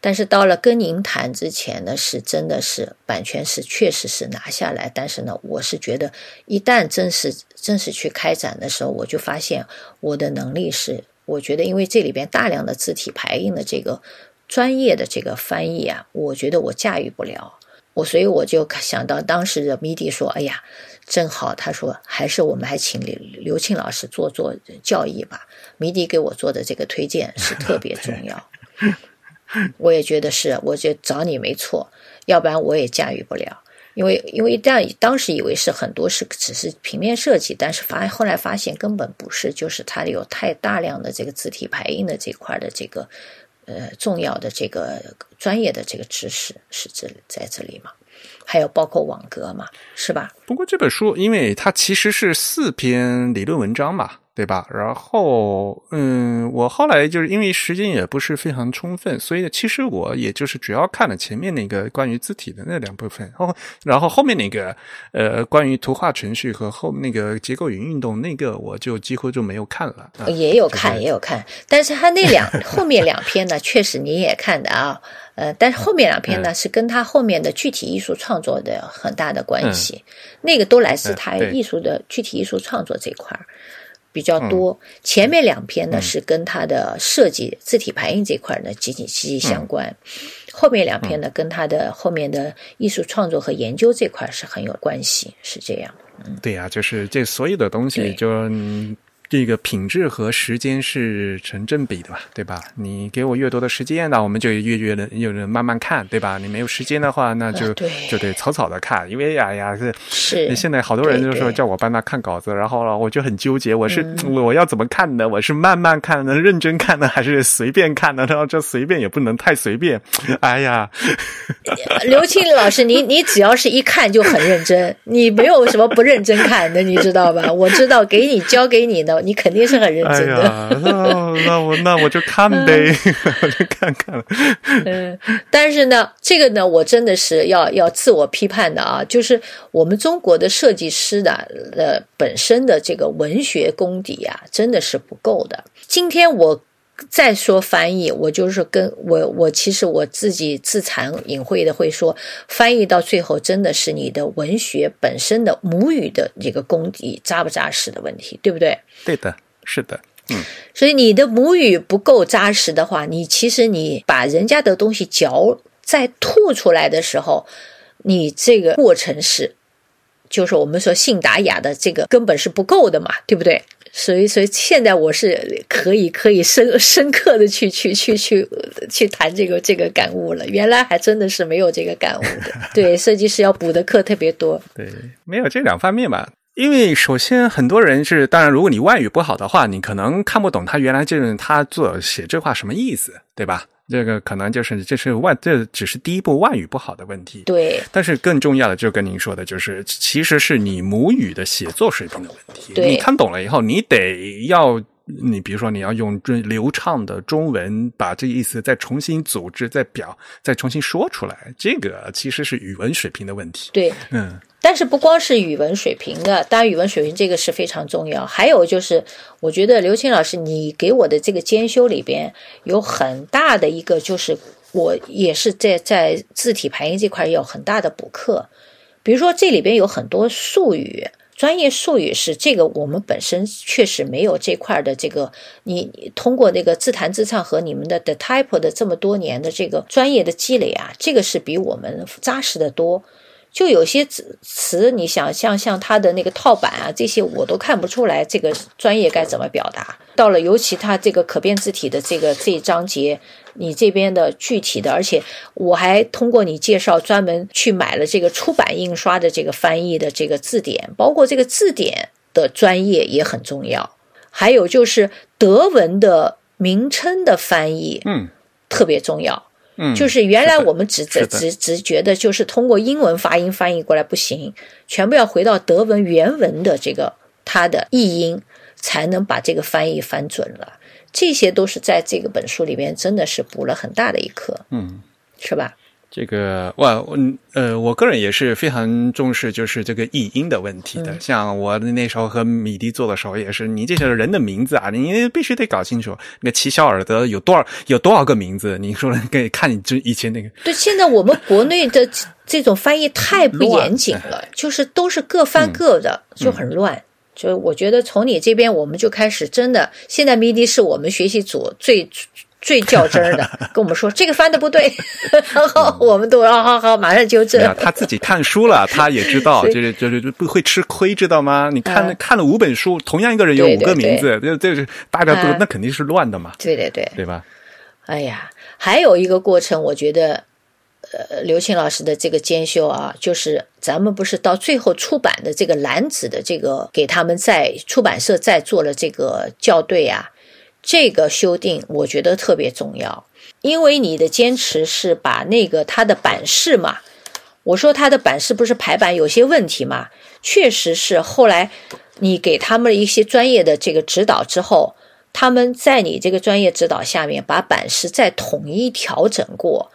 但是到了跟您谈之前呢，是真的是版权是确实是拿下来，但是呢，我是觉得一旦正式正式去开展的时候，我就发现我的能力是，我觉得因为这里边大量的字体排印的这个专业的这个翻译啊，我觉得我驾驭不了，我所以我就想到当时的迷弟说，哎呀，正好他说还是我们还请刘刘庆老师做做教义吧，迷弟给我做的这个推荐是特别重要。我也觉得是，我就找你没错，要不然我也驾驭不了。因为因为当当时以为是很多是只是平面设计，但是发后来发现根本不是，就是它有太大量的这个字体排印的这块的这个呃重要的这个专业的这个知识是这在这里嘛，还有包括网格嘛，是吧？
不过这本书，因为它其实是四篇理论文章嘛。对吧？然后，嗯，我后来就是因为时间也不是非常充分，所以其实我也就是主要看了前面那个关于字体的那两部分，后然后后面那个呃关于图画程序和后那个结构与运动那个我就几乎就没有看了。
也有看，也有看，但是他那两 后面两篇呢，确实你也看的啊，呃，但是后面两篇呢是跟他后面的具体艺术创作的很大的关系，那个都来自他艺术的具体艺术创作这块儿。比较多，前面两篇呢是跟他的设计字体排印这块呢紧紧息息相关，后面两篇呢跟他的后面的艺术创作和研究这块是很有关系，是这样。
嗯，对呀，就是这所有的东西就。这个品质和时间是成正比的嘛，对吧？你给我越多的时间，那我们就越越能越能慢慢看，对吧？你没有时间的话，那就就得草草的看，因为哎呀，是
是。
现在好多人就说叫我帮他看稿子，然后我就很纠结，我是我要怎么看呢？我是慢慢看呢，认真看呢，还是随便看呢？然后这随便也不能太随便，哎呀。
刘庆老师，你你只要是一看就很认真，你没有什么不认真看的，你知道吧？我知道，给你教给你的。你肯定是很认真
的。那那我那我就看呗，我就看看。
嗯，但是呢，这个呢，我真的是要要自我批判的啊，就是我们中国的设计师的呃本身的这个文学功底啊，真的是不够的。今天我再说翻译，我就是跟我我其实我自己自惭隐晦的会说，翻译到最后真的是你的文学本身的母语的这个功底扎不扎实的问题，对不对？
对的，是的，嗯。
所以你的母语不够扎实的话，你其实你把人家的东西嚼再吐出来的时候，你这个过程是，就是我们说信达雅的这个根本是不够的嘛，对不对？所以，所以现在我是可以可以深深刻的去去去去去谈这个这个感悟了。原来还真的是没有这个感悟的。对，设计师要补的课特别多。
对，没有这两方面吧。因为首先很多人是，当然，如果你外语不好的话，你可能看不懂他原来这他做写这话什么意思，对吧？这个可能就是这是外，这只是第一步外语不好的问题。
对。
但是更重要的，就跟您说的，就是其实是你母语的写作水平的问题。
对。
你看懂了以后，你得要。你比如说，你要用流畅的中文把这意思再重新组织、再表、再重新说出来，这个其实是语文水平的问题。
对，
嗯。
但是不光是语文水平的，当然语文水平这个是非常重要。还有就是，我觉得刘青老师，你给我的这个兼修里边有很大的一个，就是我也是在在字体排印这块有很大的补课。比如说，这里边有很多术语。专业术语是这个，我们本身确实没有这块的这个。你通过那个自弹自唱和你们的 The Type 的这么多年的这个专业的积累啊，这个是比我们扎实的多。就有些词词，你想像像它的那个套板啊，这些我都看不出来这个专业该怎么表达。到了尤其他这个可变字体的这个这一章节。你这边的具体的，而且我还通过你介绍，专门去买了这个出版印刷的这个翻译的这个字典，包括这个字典的专业也很重要。还有就是德文的名称的翻译，
嗯，
特别重要。
嗯，
就是原来我们只只只只觉得就是通过英文发音翻译过来不行，全部要回到德文原文的这个它的译音，才能把这个翻译翻准了。这些都是在这个本书里面，真的是补了很大的一课，
嗯，
是吧？
这个哇，嗯呃，我个人也是非常重视就是这个译音的问题的。像我那时候和米迪做的时候，也是你这些人的名字啊，你必须得搞清楚。那齐小尔德有多少有多少个名字？你说可以看你这以前那个。
对，现在我们国内的这种翻译太不严谨了，就是都是各翻各的，就很乱。就我觉得从你这边，我们就开始真的，现在米迪是我们学习组最。最较真儿的，跟我们说这个翻的不对，然后我们都好好好，马上纠正。
他自己看书了，他也知道，就是就是不会吃亏，知道吗？你看看了五本书，同样一个人有五个名字，这这是大家都那肯定是乱的嘛？
对对对，
对吧？
哎呀，还有一个过程，我觉得，呃，刘庆老师的这个监修啊，就是咱们不是到最后出版的这个蓝纸的这个，给他们在出版社再做了这个校对啊。这个修订我觉得特别重要，因为你的坚持是把那个它的版式嘛，我说它的版式不是排版有些问题嘛，确实是后来你给他们一些专业的这个指导之后，他们在你这个专业指导下面把版式再统一调整过，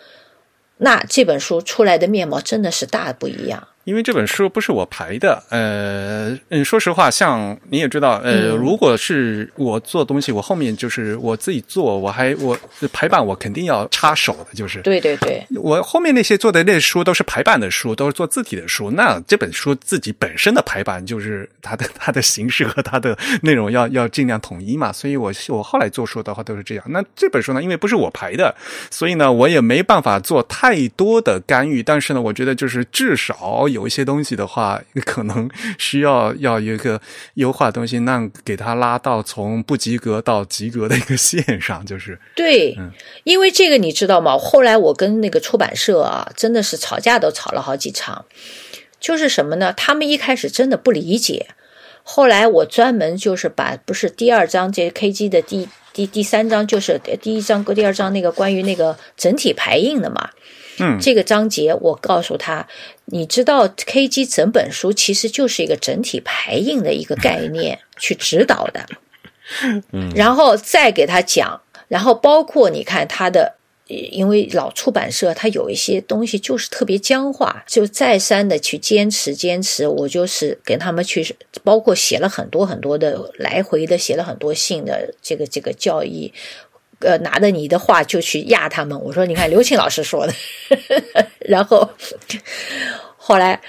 那这本书出来的面貌真的是大不一样。
因为这本书不是我排的，呃，嗯，说实话，像你也知道，呃，如果是我做东西，我后面就是我自己做，我还我排版，我肯定要插手的，就是
对对对，
我后面那些做的那书都是排版的书，都是做字体的书，那这本书自己本身的排版就是它的它的形式和它的内容要要尽量统一嘛，所以我我后来做书的话都是这样。那这本书呢，因为不是我排的，所以呢，我也没办法做太多的干预，但是呢，我觉得就是至少。有一些东西的话，可能需要要一个优化东西，那给他拉到从不及格到及格的一个线上，就是
对，因为这个你知道吗？后来我跟那个出版社啊，真的是吵架都吵了好几场，就是什么呢？他们一开始真的不理解，后来我专门就是把不是第二章这 KG 的第第第三章，就是第一章和第二章那个关于那个整体排印的嘛。
嗯，
这个章节我告诉他，你知道 KG 整本书其实就是一个整体排印的一个概念去指导的，
嗯，
然后再给他讲，然后包括你看他的，因为老出版社他有一些东西就是特别僵化，就再三的去坚持坚持，我就是给他们去，包括写了很多很多的来回的写了很多信的这个这个教义。呃，拿着你的话就去压他们。我说，你看刘庆老师说的，然后后来，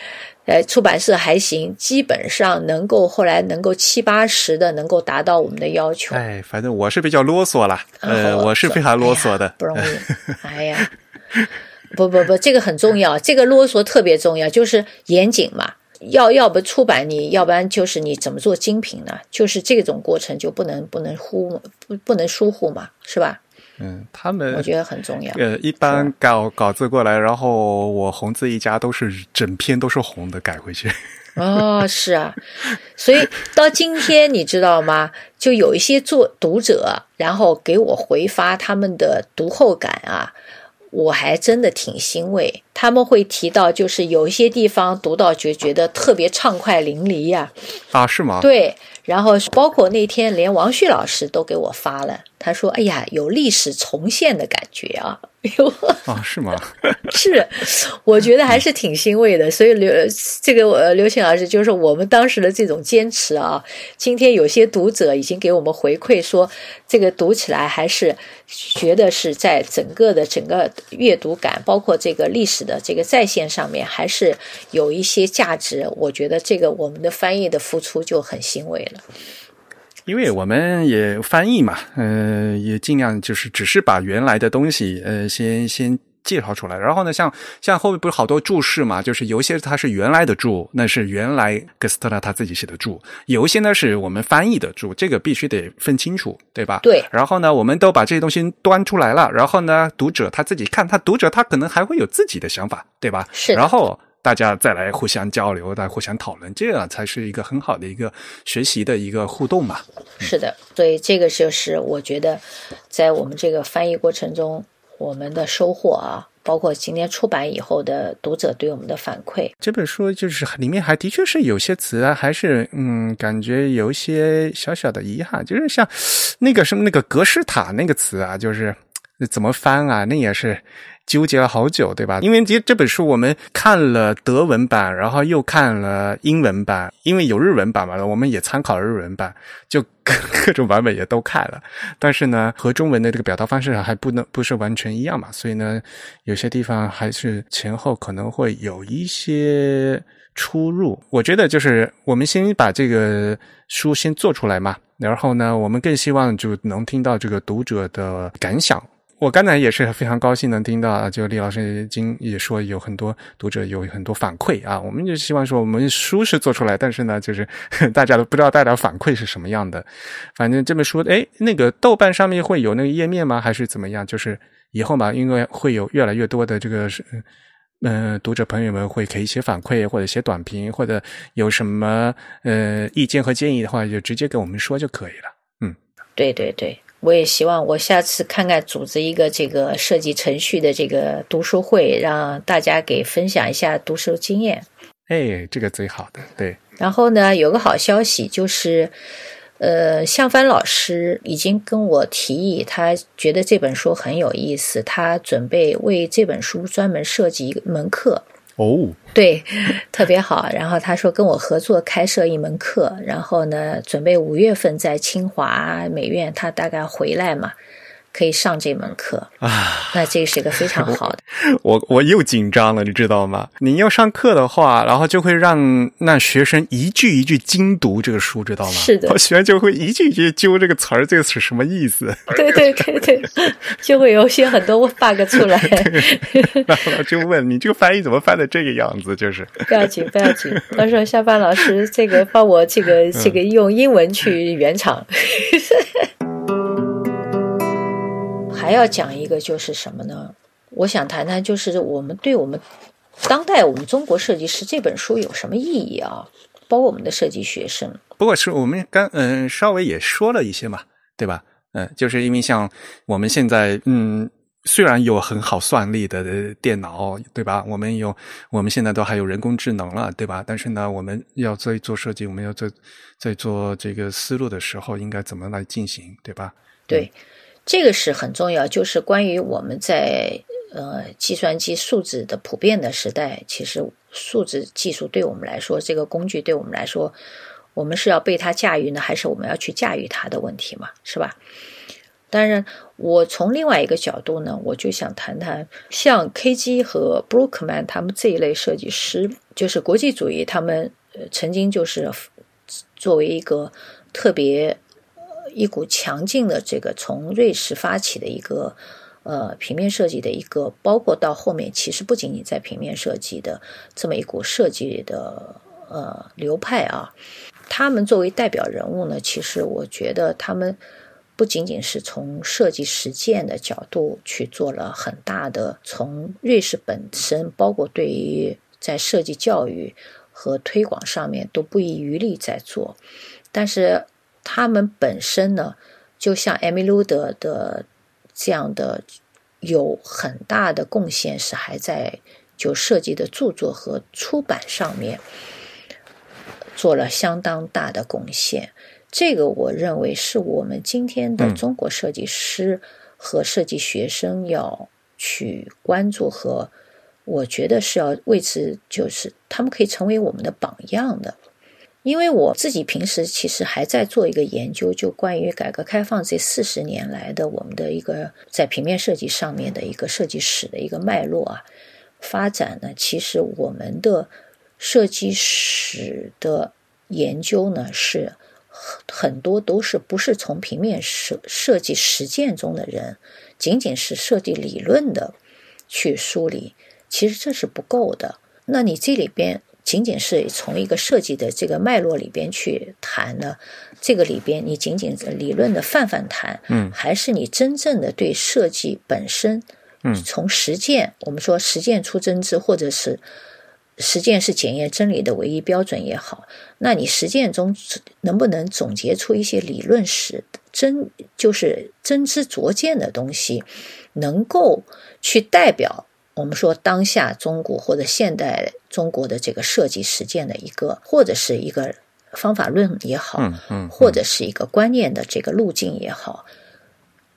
呃，出版社还行，基本上能够后来能够七八十的能够达到我们的要求。
哎，反正我是比较啰嗦了，呃，我是非常啰嗦的，
不容易。哎呀，不不不，这个很重要，这个啰嗦特别重要，就是严谨嘛。要要不出版你，要不然就是你怎么做精品呢？就是这种过程就不能不能忽不不能疏忽嘛，是吧？
嗯，他们
我觉得很重要。
呃，一般稿稿子过来，然后我红字一家都是整篇都是红的改回去。
哦，是啊，所以到今天你知道吗？就有一些作读者，然后给我回发他们的读后感啊。我还真的挺欣慰，他们会提到，就是有一些地方读到就觉得特别畅快淋漓呀。
啊，是吗？
对，然后包括那天连王旭老师都给我发了，他说：“哎呀，有历史重现的感觉啊。”哟
啊，是吗？
是，我觉得还是挺欣慰的。所以刘这个我刘庆老师就是我们当时的这种坚持啊。今天有些读者已经给我们回馈说，这个读起来还是觉得是在整个的整个阅读感，包括这个历史的这个在线上面，还是有一些价值。我觉得这个我们的翻译的付出就很欣慰了。
因为我们也翻译嘛，呃，也尽量就是只是把原来的东西，呃，先先介绍出来。然后呢，像像后面不是好多注释嘛，就是有一些它是原来的注，那是原来格斯特拉他自己写的注；有一些呢是我们翻译的注，这个必须得分清楚，对吧？
对。
然后呢，我们都把这些东西端出来了，然后呢，读者他自己看，他读者他可能还会有自己的想法，对吧？
是。
然后。大家再来互相交流，再互相讨论，这样才是一个很好的一个学习的一个互动嘛。
是的，所以这个就是我觉得，在我们这个翻译过程中，我们的收获啊，包括今天出版以后的读者对我们的反馈。
这本书就是里面还的确是有些词啊，还是嗯，感觉有一些小小的遗憾，就是像那个什么那个格式塔那个词啊，就是。那怎么翻啊？那也是。纠结了好久，对吧？因为这这本书我们看了德文版，然后又看了英文版，因为有日文版嘛，我们也参考了日文版，就各 各种版本也都看了。但是呢，和中文的这个表达方式还不能不是完全一样嘛，所以呢，有些地方还是前后可能会有一些出入。我觉得就是我们先把这个书先做出来嘛，然后呢，我们更希望就能听到这个读者的感想。我刚才也是非常高兴能听到，就李老师今也说有很多读者有很多反馈啊，我们就希望说我们书是做出来，但是呢，就是 大家都不知道大家反馈是什么样的。反正这本书，哎，那个豆瓣上面会有那个页面吗？还是怎么样？就是以后嘛，因为会有越来越多的这个是嗯读者朋友们会给一些反馈，或者写短评，或者有什么呃意见和建议的话，就直接给我们说就可以了。嗯，
对对对。我也希望我下次看看组织一个这个设计程序的这个读书会，让大家给分享一下读书经验。
哎，这个最好的对。
然后呢，有个好消息就是，呃，向帆老师已经跟我提议，他觉得这本书很有意思，他准备为这本书专门设计一门课。
哦，
对，特别好。然后他说跟我合作开设一门课，然后呢，准备五月份在清华美院，他大概回来嘛。可以上这门课啊，那这是一个非常好的。
我我又紧张了，你知道吗？你要上课的话，然后就会让那学生一句一句精读这个书，知道吗？
是的，
学生就会一句一句揪这个词儿，这个词什么意思？
对对对对，就会有些很多 bug 出来。
然后就问你这个翻译怎么翻的这个样子？就是
不要紧不要紧，到时候下班老师这个帮我这个这个用英文去圆场。还要讲一个就是什么呢？我想谈谈，就是我们对我们当代我们中国设计师这本书有什么意义啊？包括我们的设计学生。
不过是我们刚嗯稍微也说了一些嘛，对吧？嗯，就是因为像我们现在嗯，虽然有很好算力的电脑，对吧？我们有我们现在都还有人工智能了，对吧？但是呢，我们要在做设计，我们要在在做这个思路的时候，应该怎么来进行，对吧？
对。这个是很重要，就是关于我们在呃计算机数字的普遍的时代，其实数字技术对我们来说，这个工具对我们来说，我们是要被它驾驭呢，还是我们要去驾驭它的问题嘛，是吧？当然，我从另外一个角度呢，我就想谈谈像 KG 和 Brookman 他们这一类设计师，就是国际主义，他们曾经就是作为一个特别。一股强劲的这个从瑞士发起的一个呃平面设计的一个，包括到后面其实不仅仅在平面设计的这么一股设计的呃流派啊，他们作为代表人物呢，其实我觉得他们不仅仅是从设计实践的角度去做了很大的，从瑞士本身，包括对于在设计教育和推广上面都不遗余力在做，但是。他们本身呢，就像艾米卢德的这样的有很大的贡献，是还在就设计的著作和出版上面做了相当大的贡献。这个我认为是我们今天的中国设计师和设计学生要去关注和我觉得是要为此，就是他们可以成为我们的榜样的。因为我自己平时其实还在做一个研究，就关于改革开放这四十年来的我们的一个在平面设计上面的一个设计史的一个脉络啊，发展呢，其实我们的设计史的研究呢，是很多都是不是从平面设设计实践中的人，仅仅是设计理论的去梳理，其实这是不够的。那你这里边。仅仅是从一个设计的这个脉络里边去谈呢，这个里边你仅仅理论的泛泛谈，
嗯，
还是你真正的对设计本身，
嗯，
从实践，我们说实践出真知，或者是实践是检验真理的唯一标准也好，那你实践中能不能总结出一些理论史真就是真知灼见的东西，能够去代表？我们说当下中国或者现代中国的这个设计实践的一个，或者是一个方法论也好，
嗯嗯，
或者是一个观念的这个路径也好，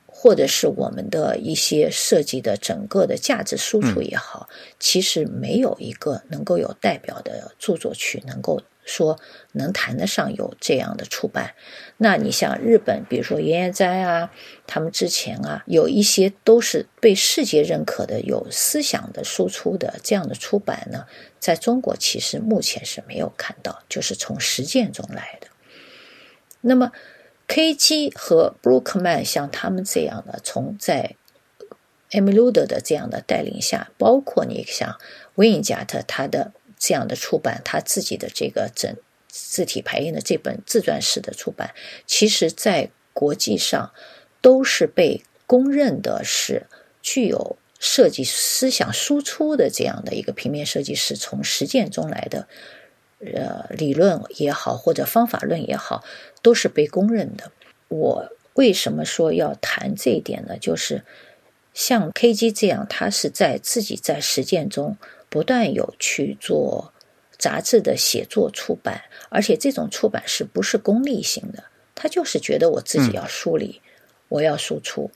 或者是我们的一些设计的整个的价值输出也好，其实没有一个能够有代表的著作去能够说能谈得上有这样的出版。那你像日本，比如说岩岩斋啊，他们之前啊有一些都是被世界认可的有思想的输出的这样的出版呢，在中国其实目前是没有看到，就是从实践中来的。那么。K.G. 和 Brookman 像他们这样的，从在 Emilude 的这样的带领下，包括你像维因加特他的这样的出版，他自己的这个整字体排印的这本自传式的出版，其实在国际上都是被公认的是具有设计思想输出的这样的一个平面设计师，从实践中来的。呃，理论也好，或者方法论也好，都是被公认的。我为什么说要谈这一点呢？就是像 K.G 这样，他是在自己在实践中不断有去做杂志的写作出版，而且这种出版是不是功利性的？他就是觉得我自己要梳理，我要输出。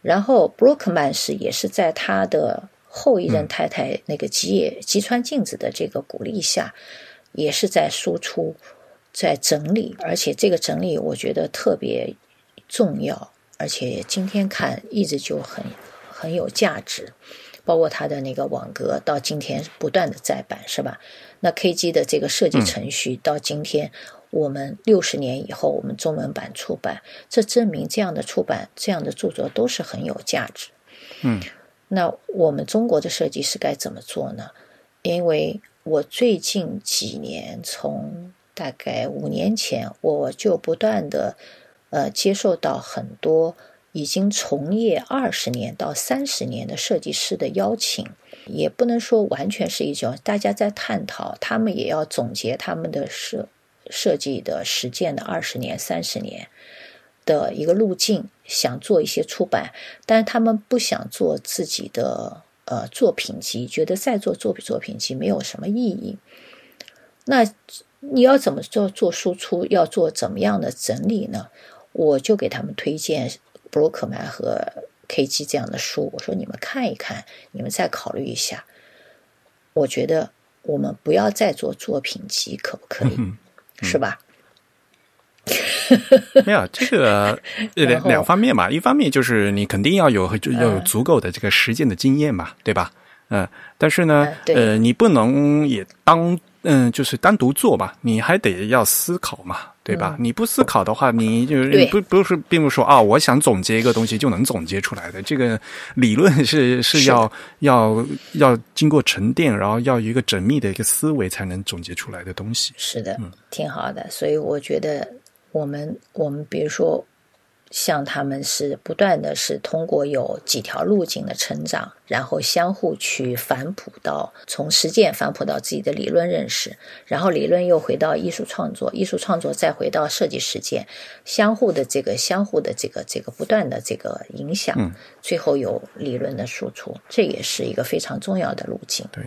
然后 Brookman 是也是在他的后一任太太那个吉野吉川镜子的这个鼓励下。也是在输出，在整理，而且这个整理我觉得特别重要，而且今天看一直就很很有价值。包括它的那个网格到今天不断的再版，是吧？那 KG 的这个设计程序到今天，我们六十年以后我们中文版出版，这证明这样的出版这样的著作都是很有价值。
嗯，
那我们中国的设计师该怎么做呢？因为我最近几年，从大概五年前，我就不断的呃接受到很多已经从业二十年到三十年的设计师的邀请，也不能说完全是一种大家在探讨，他们也要总结他们的设设计的实践的二十年、三十年的一个路径，想做一些出版，但是他们不想做自己的。呃，作品集觉得再做作品作品集没有什么意义。那你要怎么做做输出？要做怎么样的整理呢？我就给他们推荐布鲁克曼和 K.G 这样的书。我说你们看一看，你们再考虑一下。我觉得我们不要再做作品集，可不可以？是吧？
没有这个 两两方面嘛，一方面就是你肯定要有要有足够的这个实践的经验嘛，对吧？嗯，但是呢，呃，你不能也当嗯，就是单独做嘛，你还得要思考嘛，对吧？你不思考的话，你就是不不是并不是说啊，我想总结一个东西就能总结出来的。这个理论是是要要要经过沉淀，然后要一个缜密的一个思维才能总结出来的东西。
是的，嗯挺好的，所以我觉得。我们我们比如说，像他们是不断的是通过有几条路径的成长，然后相互去反哺到从实践反哺到自己的理论认识，然后理论又回到艺术创作，艺术创作再回到设计实践，相互的这个相互的这个这个不断的这个影响，最后有理论的输出，这也是一个非常重要的路径。
对。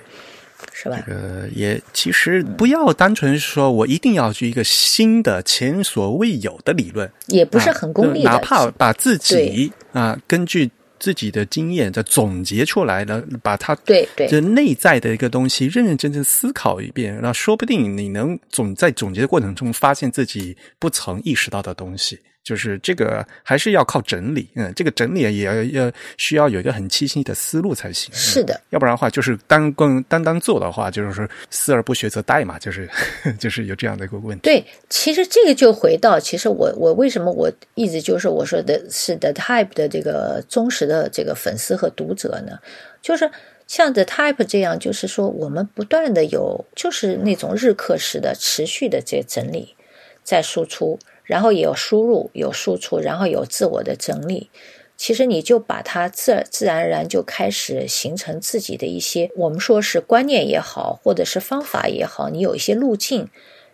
是吧？
这个也其实不要单纯说，我一定要去一个新的、前所未有的理论，
也不是很功利
的。哪怕把自己啊，根据自己的经验再总结出来的，把它
对对
这内在的一个东西认认真真思考一遍，那说不定你能总在总结的过程中发现自己不曾意识到的东西。就是这个还是要靠整理，嗯，这个整理也要要需要有一个很清晰的思路才行。
是的，
要不然的话，就是单光单单做的话，就是说思而不学则殆嘛，就是 就是有这样的一个问题。
对，其实这个就回到，其实我我为什么我一直就是我说的是 The Type 的这个忠实的这个粉丝和读者呢，就是像 The Type 这样，就是说我们不断的有，就是那种日课式的持续的这整理，在输出。然后也有输入，有输出，然后有自我的整理。其实你就把它自自然而然就开始形成自己的一些，我们说是观念也好，或者是方法也好，你有一些路径，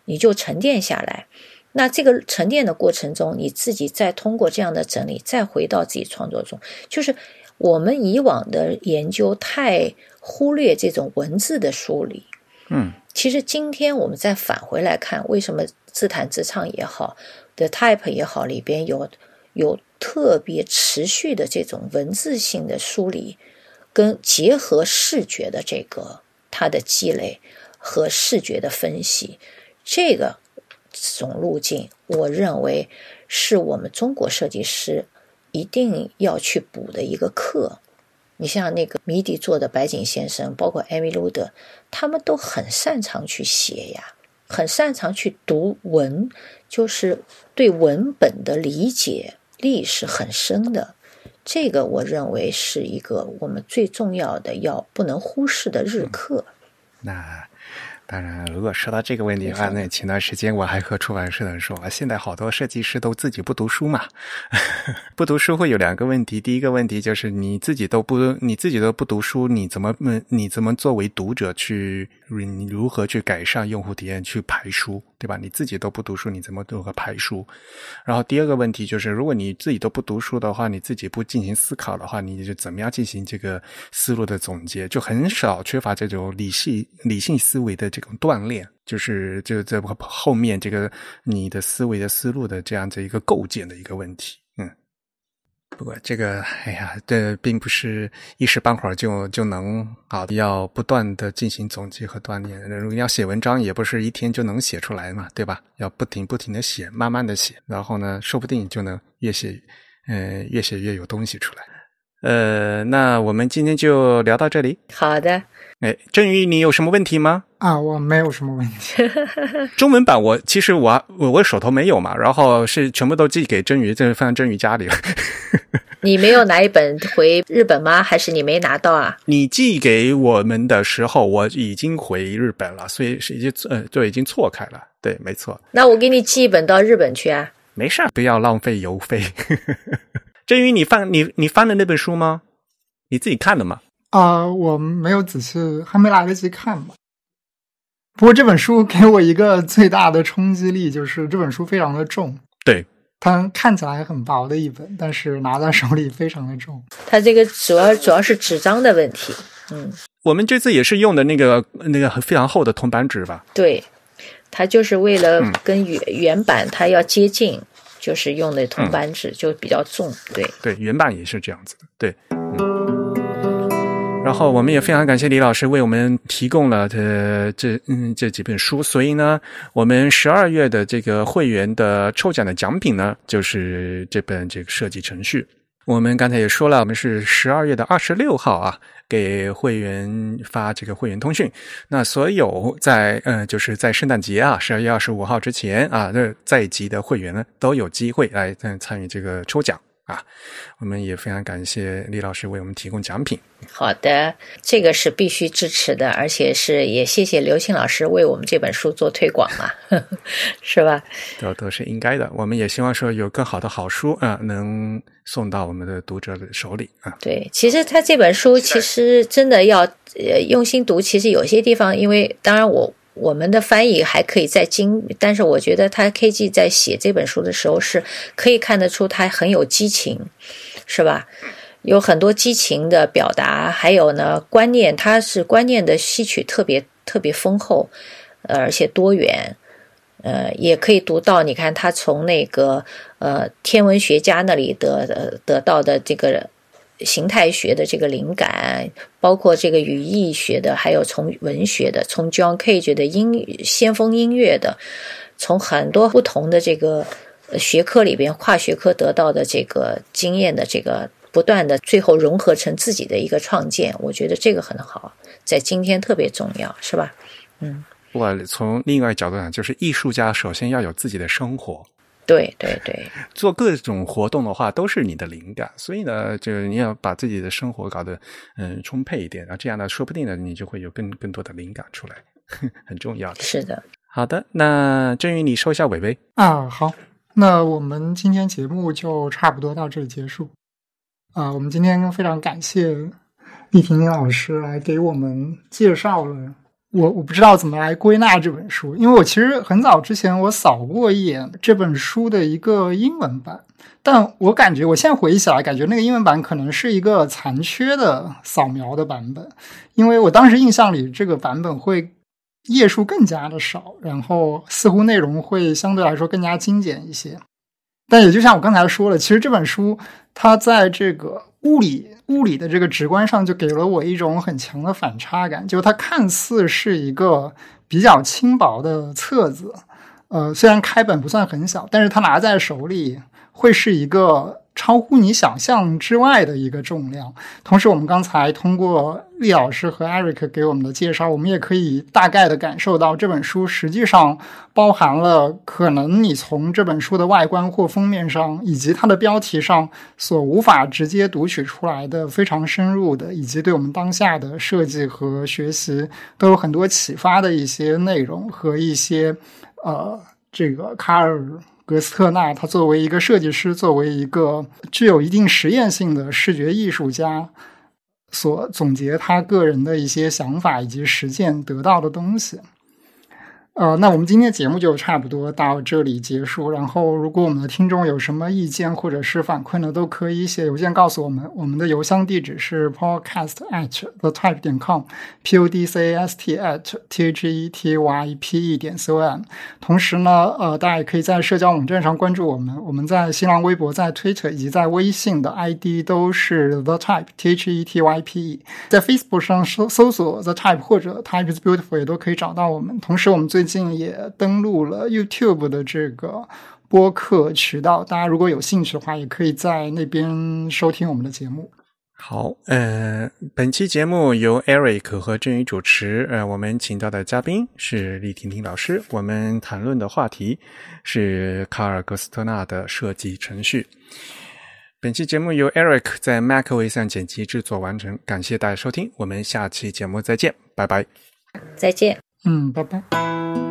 你就沉淀下来。那这个沉淀的过程中，你自己再通过这样的整理，再回到自己创作中，就是我们以往的研究太忽略这种文字的梳理。
嗯，
其实今天我们再返回来看，为什么自弹自唱也好。的 type 也好，里边有有特别持续的这种文字性的梳理，跟结合视觉的这个它的积累和视觉的分析，这个种路径，我认为是我们中国设计师一定要去补的一个课。你像那个迷笛做的白井先生，包括艾米卢德，他们都很擅长去写呀，很擅长去读文，就是对文本的理解力是很深的。这个我认为是一个我们最重要的要不能忽视的日课。
那。当然，如果说到这个问题的话，那前段时间我还和出版社的人说，现在好多设计师都自己不读书嘛。不读书会有两个问题，第一个问题就是你自己都不你自己都不读书，你怎么你怎么作为读者去你如何去改善用户体验去排书，对吧？你自己都不读书，你怎么如何排书？然后第二个问题就是，如果你自己都不读书的话，你自己不进行思考的话，你就怎么样进行这个思路的总结？就很少缺乏这种理性理性思维的这。种锻炼，就是就在后面这个你的思维的思路的这样子一个构建的一个问题。嗯，不过这个，哎呀，这并不是一时半会儿就就能好，要不断的进行总结和锻炼。如果要写文章，也不是一天就能写出来嘛，对吧？要不停不停的写，慢慢的写，然后呢，说不定就能越写，嗯，越写越有东西出来。呃，那我们今天就聊到这里。
好的。
哎，振宇，你有什么问题吗？
啊，我没有什么问题。
中文版我其实我我我手头没有嘛，然后是全部都寄给振宇，这放在振宇家里了。
你没有拿一本回日本吗？还是你没拿到啊？
你寄给我们的时候，我已经回日本了，所以是已经呃就已经错开了。对，没错。
那我给你寄一本到日本去啊？
没事儿，不要浪费邮费。振宇，你翻你你翻的那本书吗？你自己看的吗？
啊，我没有仔细，还没来得及看吧。不过这本书给我一个最大的冲击力，就是这本书非常的重。
对，
它看起来很薄的一本，但是拿在手里非常的重。
它这个主要主要是纸张的问题。嗯，
我们这次也是用的那个那个非常厚的铜版纸吧？
对，它就是为了跟原原版它要接近，就是用的铜版纸就比较重。对，
对，原版也是这样子的。对。然后我们也非常感谢李老师为我们提供了这这嗯这几本书，所以呢，我们十二月的这个会员的抽奖的奖品呢，就是这本这个设计程序。我们刚才也说了，我们是十二月的二十六号啊，给会员发这个会员通讯。那所有在嗯就是在圣诞节啊，十二月二十五号之前啊，这在籍的会员呢，都有机会来参参与这个抽奖。啊，我们也非常感谢李老师为我们提供奖品。
好的，这个是必须支持的，而且是也谢谢刘庆老师为我们这本书做推广嘛，是吧？
都都是应该的。我们也希望说有更好的好书啊，能送到我们的读者的手里啊。
对，其实他这本书其实真的要呃用心读。其实有些地方，因为当然我。我们的翻译还可以再精，但是我觉得他 KG 在写这本书的时候是可以看得出他很有激情，是吧？有很多激情的表达，还有呢观念，他是观念的吸取特别特别丰厚，呃，而且多元，呃，也可以读到。你看他从那个呃天文学家那里得得到的这个。形态学的这个灵感，包括这个语义学的，还有从文学的，从 John Cage 的音先锋音乐的，从很多不同的这个学科里边跨学科得到的这个经验的这个不断的，最后融合成自己的一个创建，我觉得这个很好，在今天特别重要，是吧？嗯，
我从另外角度讲，就是艺术家首先要有自己的生活。
对对对，
做各种活动的话都是你的灵感，所以呢，就是你要把自己的生活搞得嗯充沛一点，然后这样呢，说不定呢，你就会有更更多的灵感出来，很重要的。
是的，
好的，那郑宇你收一下尾尾
啊，好，那我们今天节目就差不多到这里结束啊，我们今天非常感谢李婷婷老师来给我们介绍了。我我不知道怎么来归纳这本书，因为我其实很早之前我扫过一眼这本书的一个英文版，但我感觉我现在回忆起来，感觉那个英文版可能是一个残缺的扫描的版本，因为我当时印象里这个版本会页数更加的少，然后似乎内容会相对来说更加精简一些。但也就像我刚才说了，其实这本书它在这个物理物理的这个直观上，就给了我一种很强的反差感。就它看似是一个比较轻薄的册子，呃，虽然开本不算很小，但是它拿在手里会是一个。超乎你想象之外的一个重量。同时，我们刚才通过厉老师和 Eric 给我们的介绍，我们也可以大概的感受到，这本书实际上包含了可能你从这本书的外观或封面上，以及它的标题上所无法直接读取出来的非常深入的，以及对我们当下的设计和学习都有很多启发的一些内容和一些呃，这个卡尔。格斯特纳，他作为一个设计师，作为一个具有一定实验性的视觉艺术家，所总结他个人的一些想法以及实践得到的东西。呃，那我们今天节目就差不多到这里结束。然后，如果我们的听众有什么意见或者是反馈呢，都可以写邮件告诉我们。我们的邮箱地址是 podcast at the type 点 com，p o d c a s t at t h e t y p e 点 c o m。同时呢，呃，大家也可以在社交网站上关注我们。我们在新浪微博、在 Twitter 以及在微信的 ID 都是 the type，t h e t y p e。在 Facebook 上搜搜索 the type 或者 type is beautiful 也都可以找到我们。同时，我们最最近也登录了 YouTube 的这个播客渠道，大家如果有兴趣的话，也可以在那边收听我们的节目。
好，呃，本期节目由 Eric 和振宇主持，呃，我们请到的嘉宾是李婷婷老师，我们谈论的话题是卡尔格斯特纳的设计程序。本期节目由 Eric 在 MacOS 上剪辑制作完成，感谢大家收听，我们下期节目再见，拜拜，
再见。
嗯，拜拜。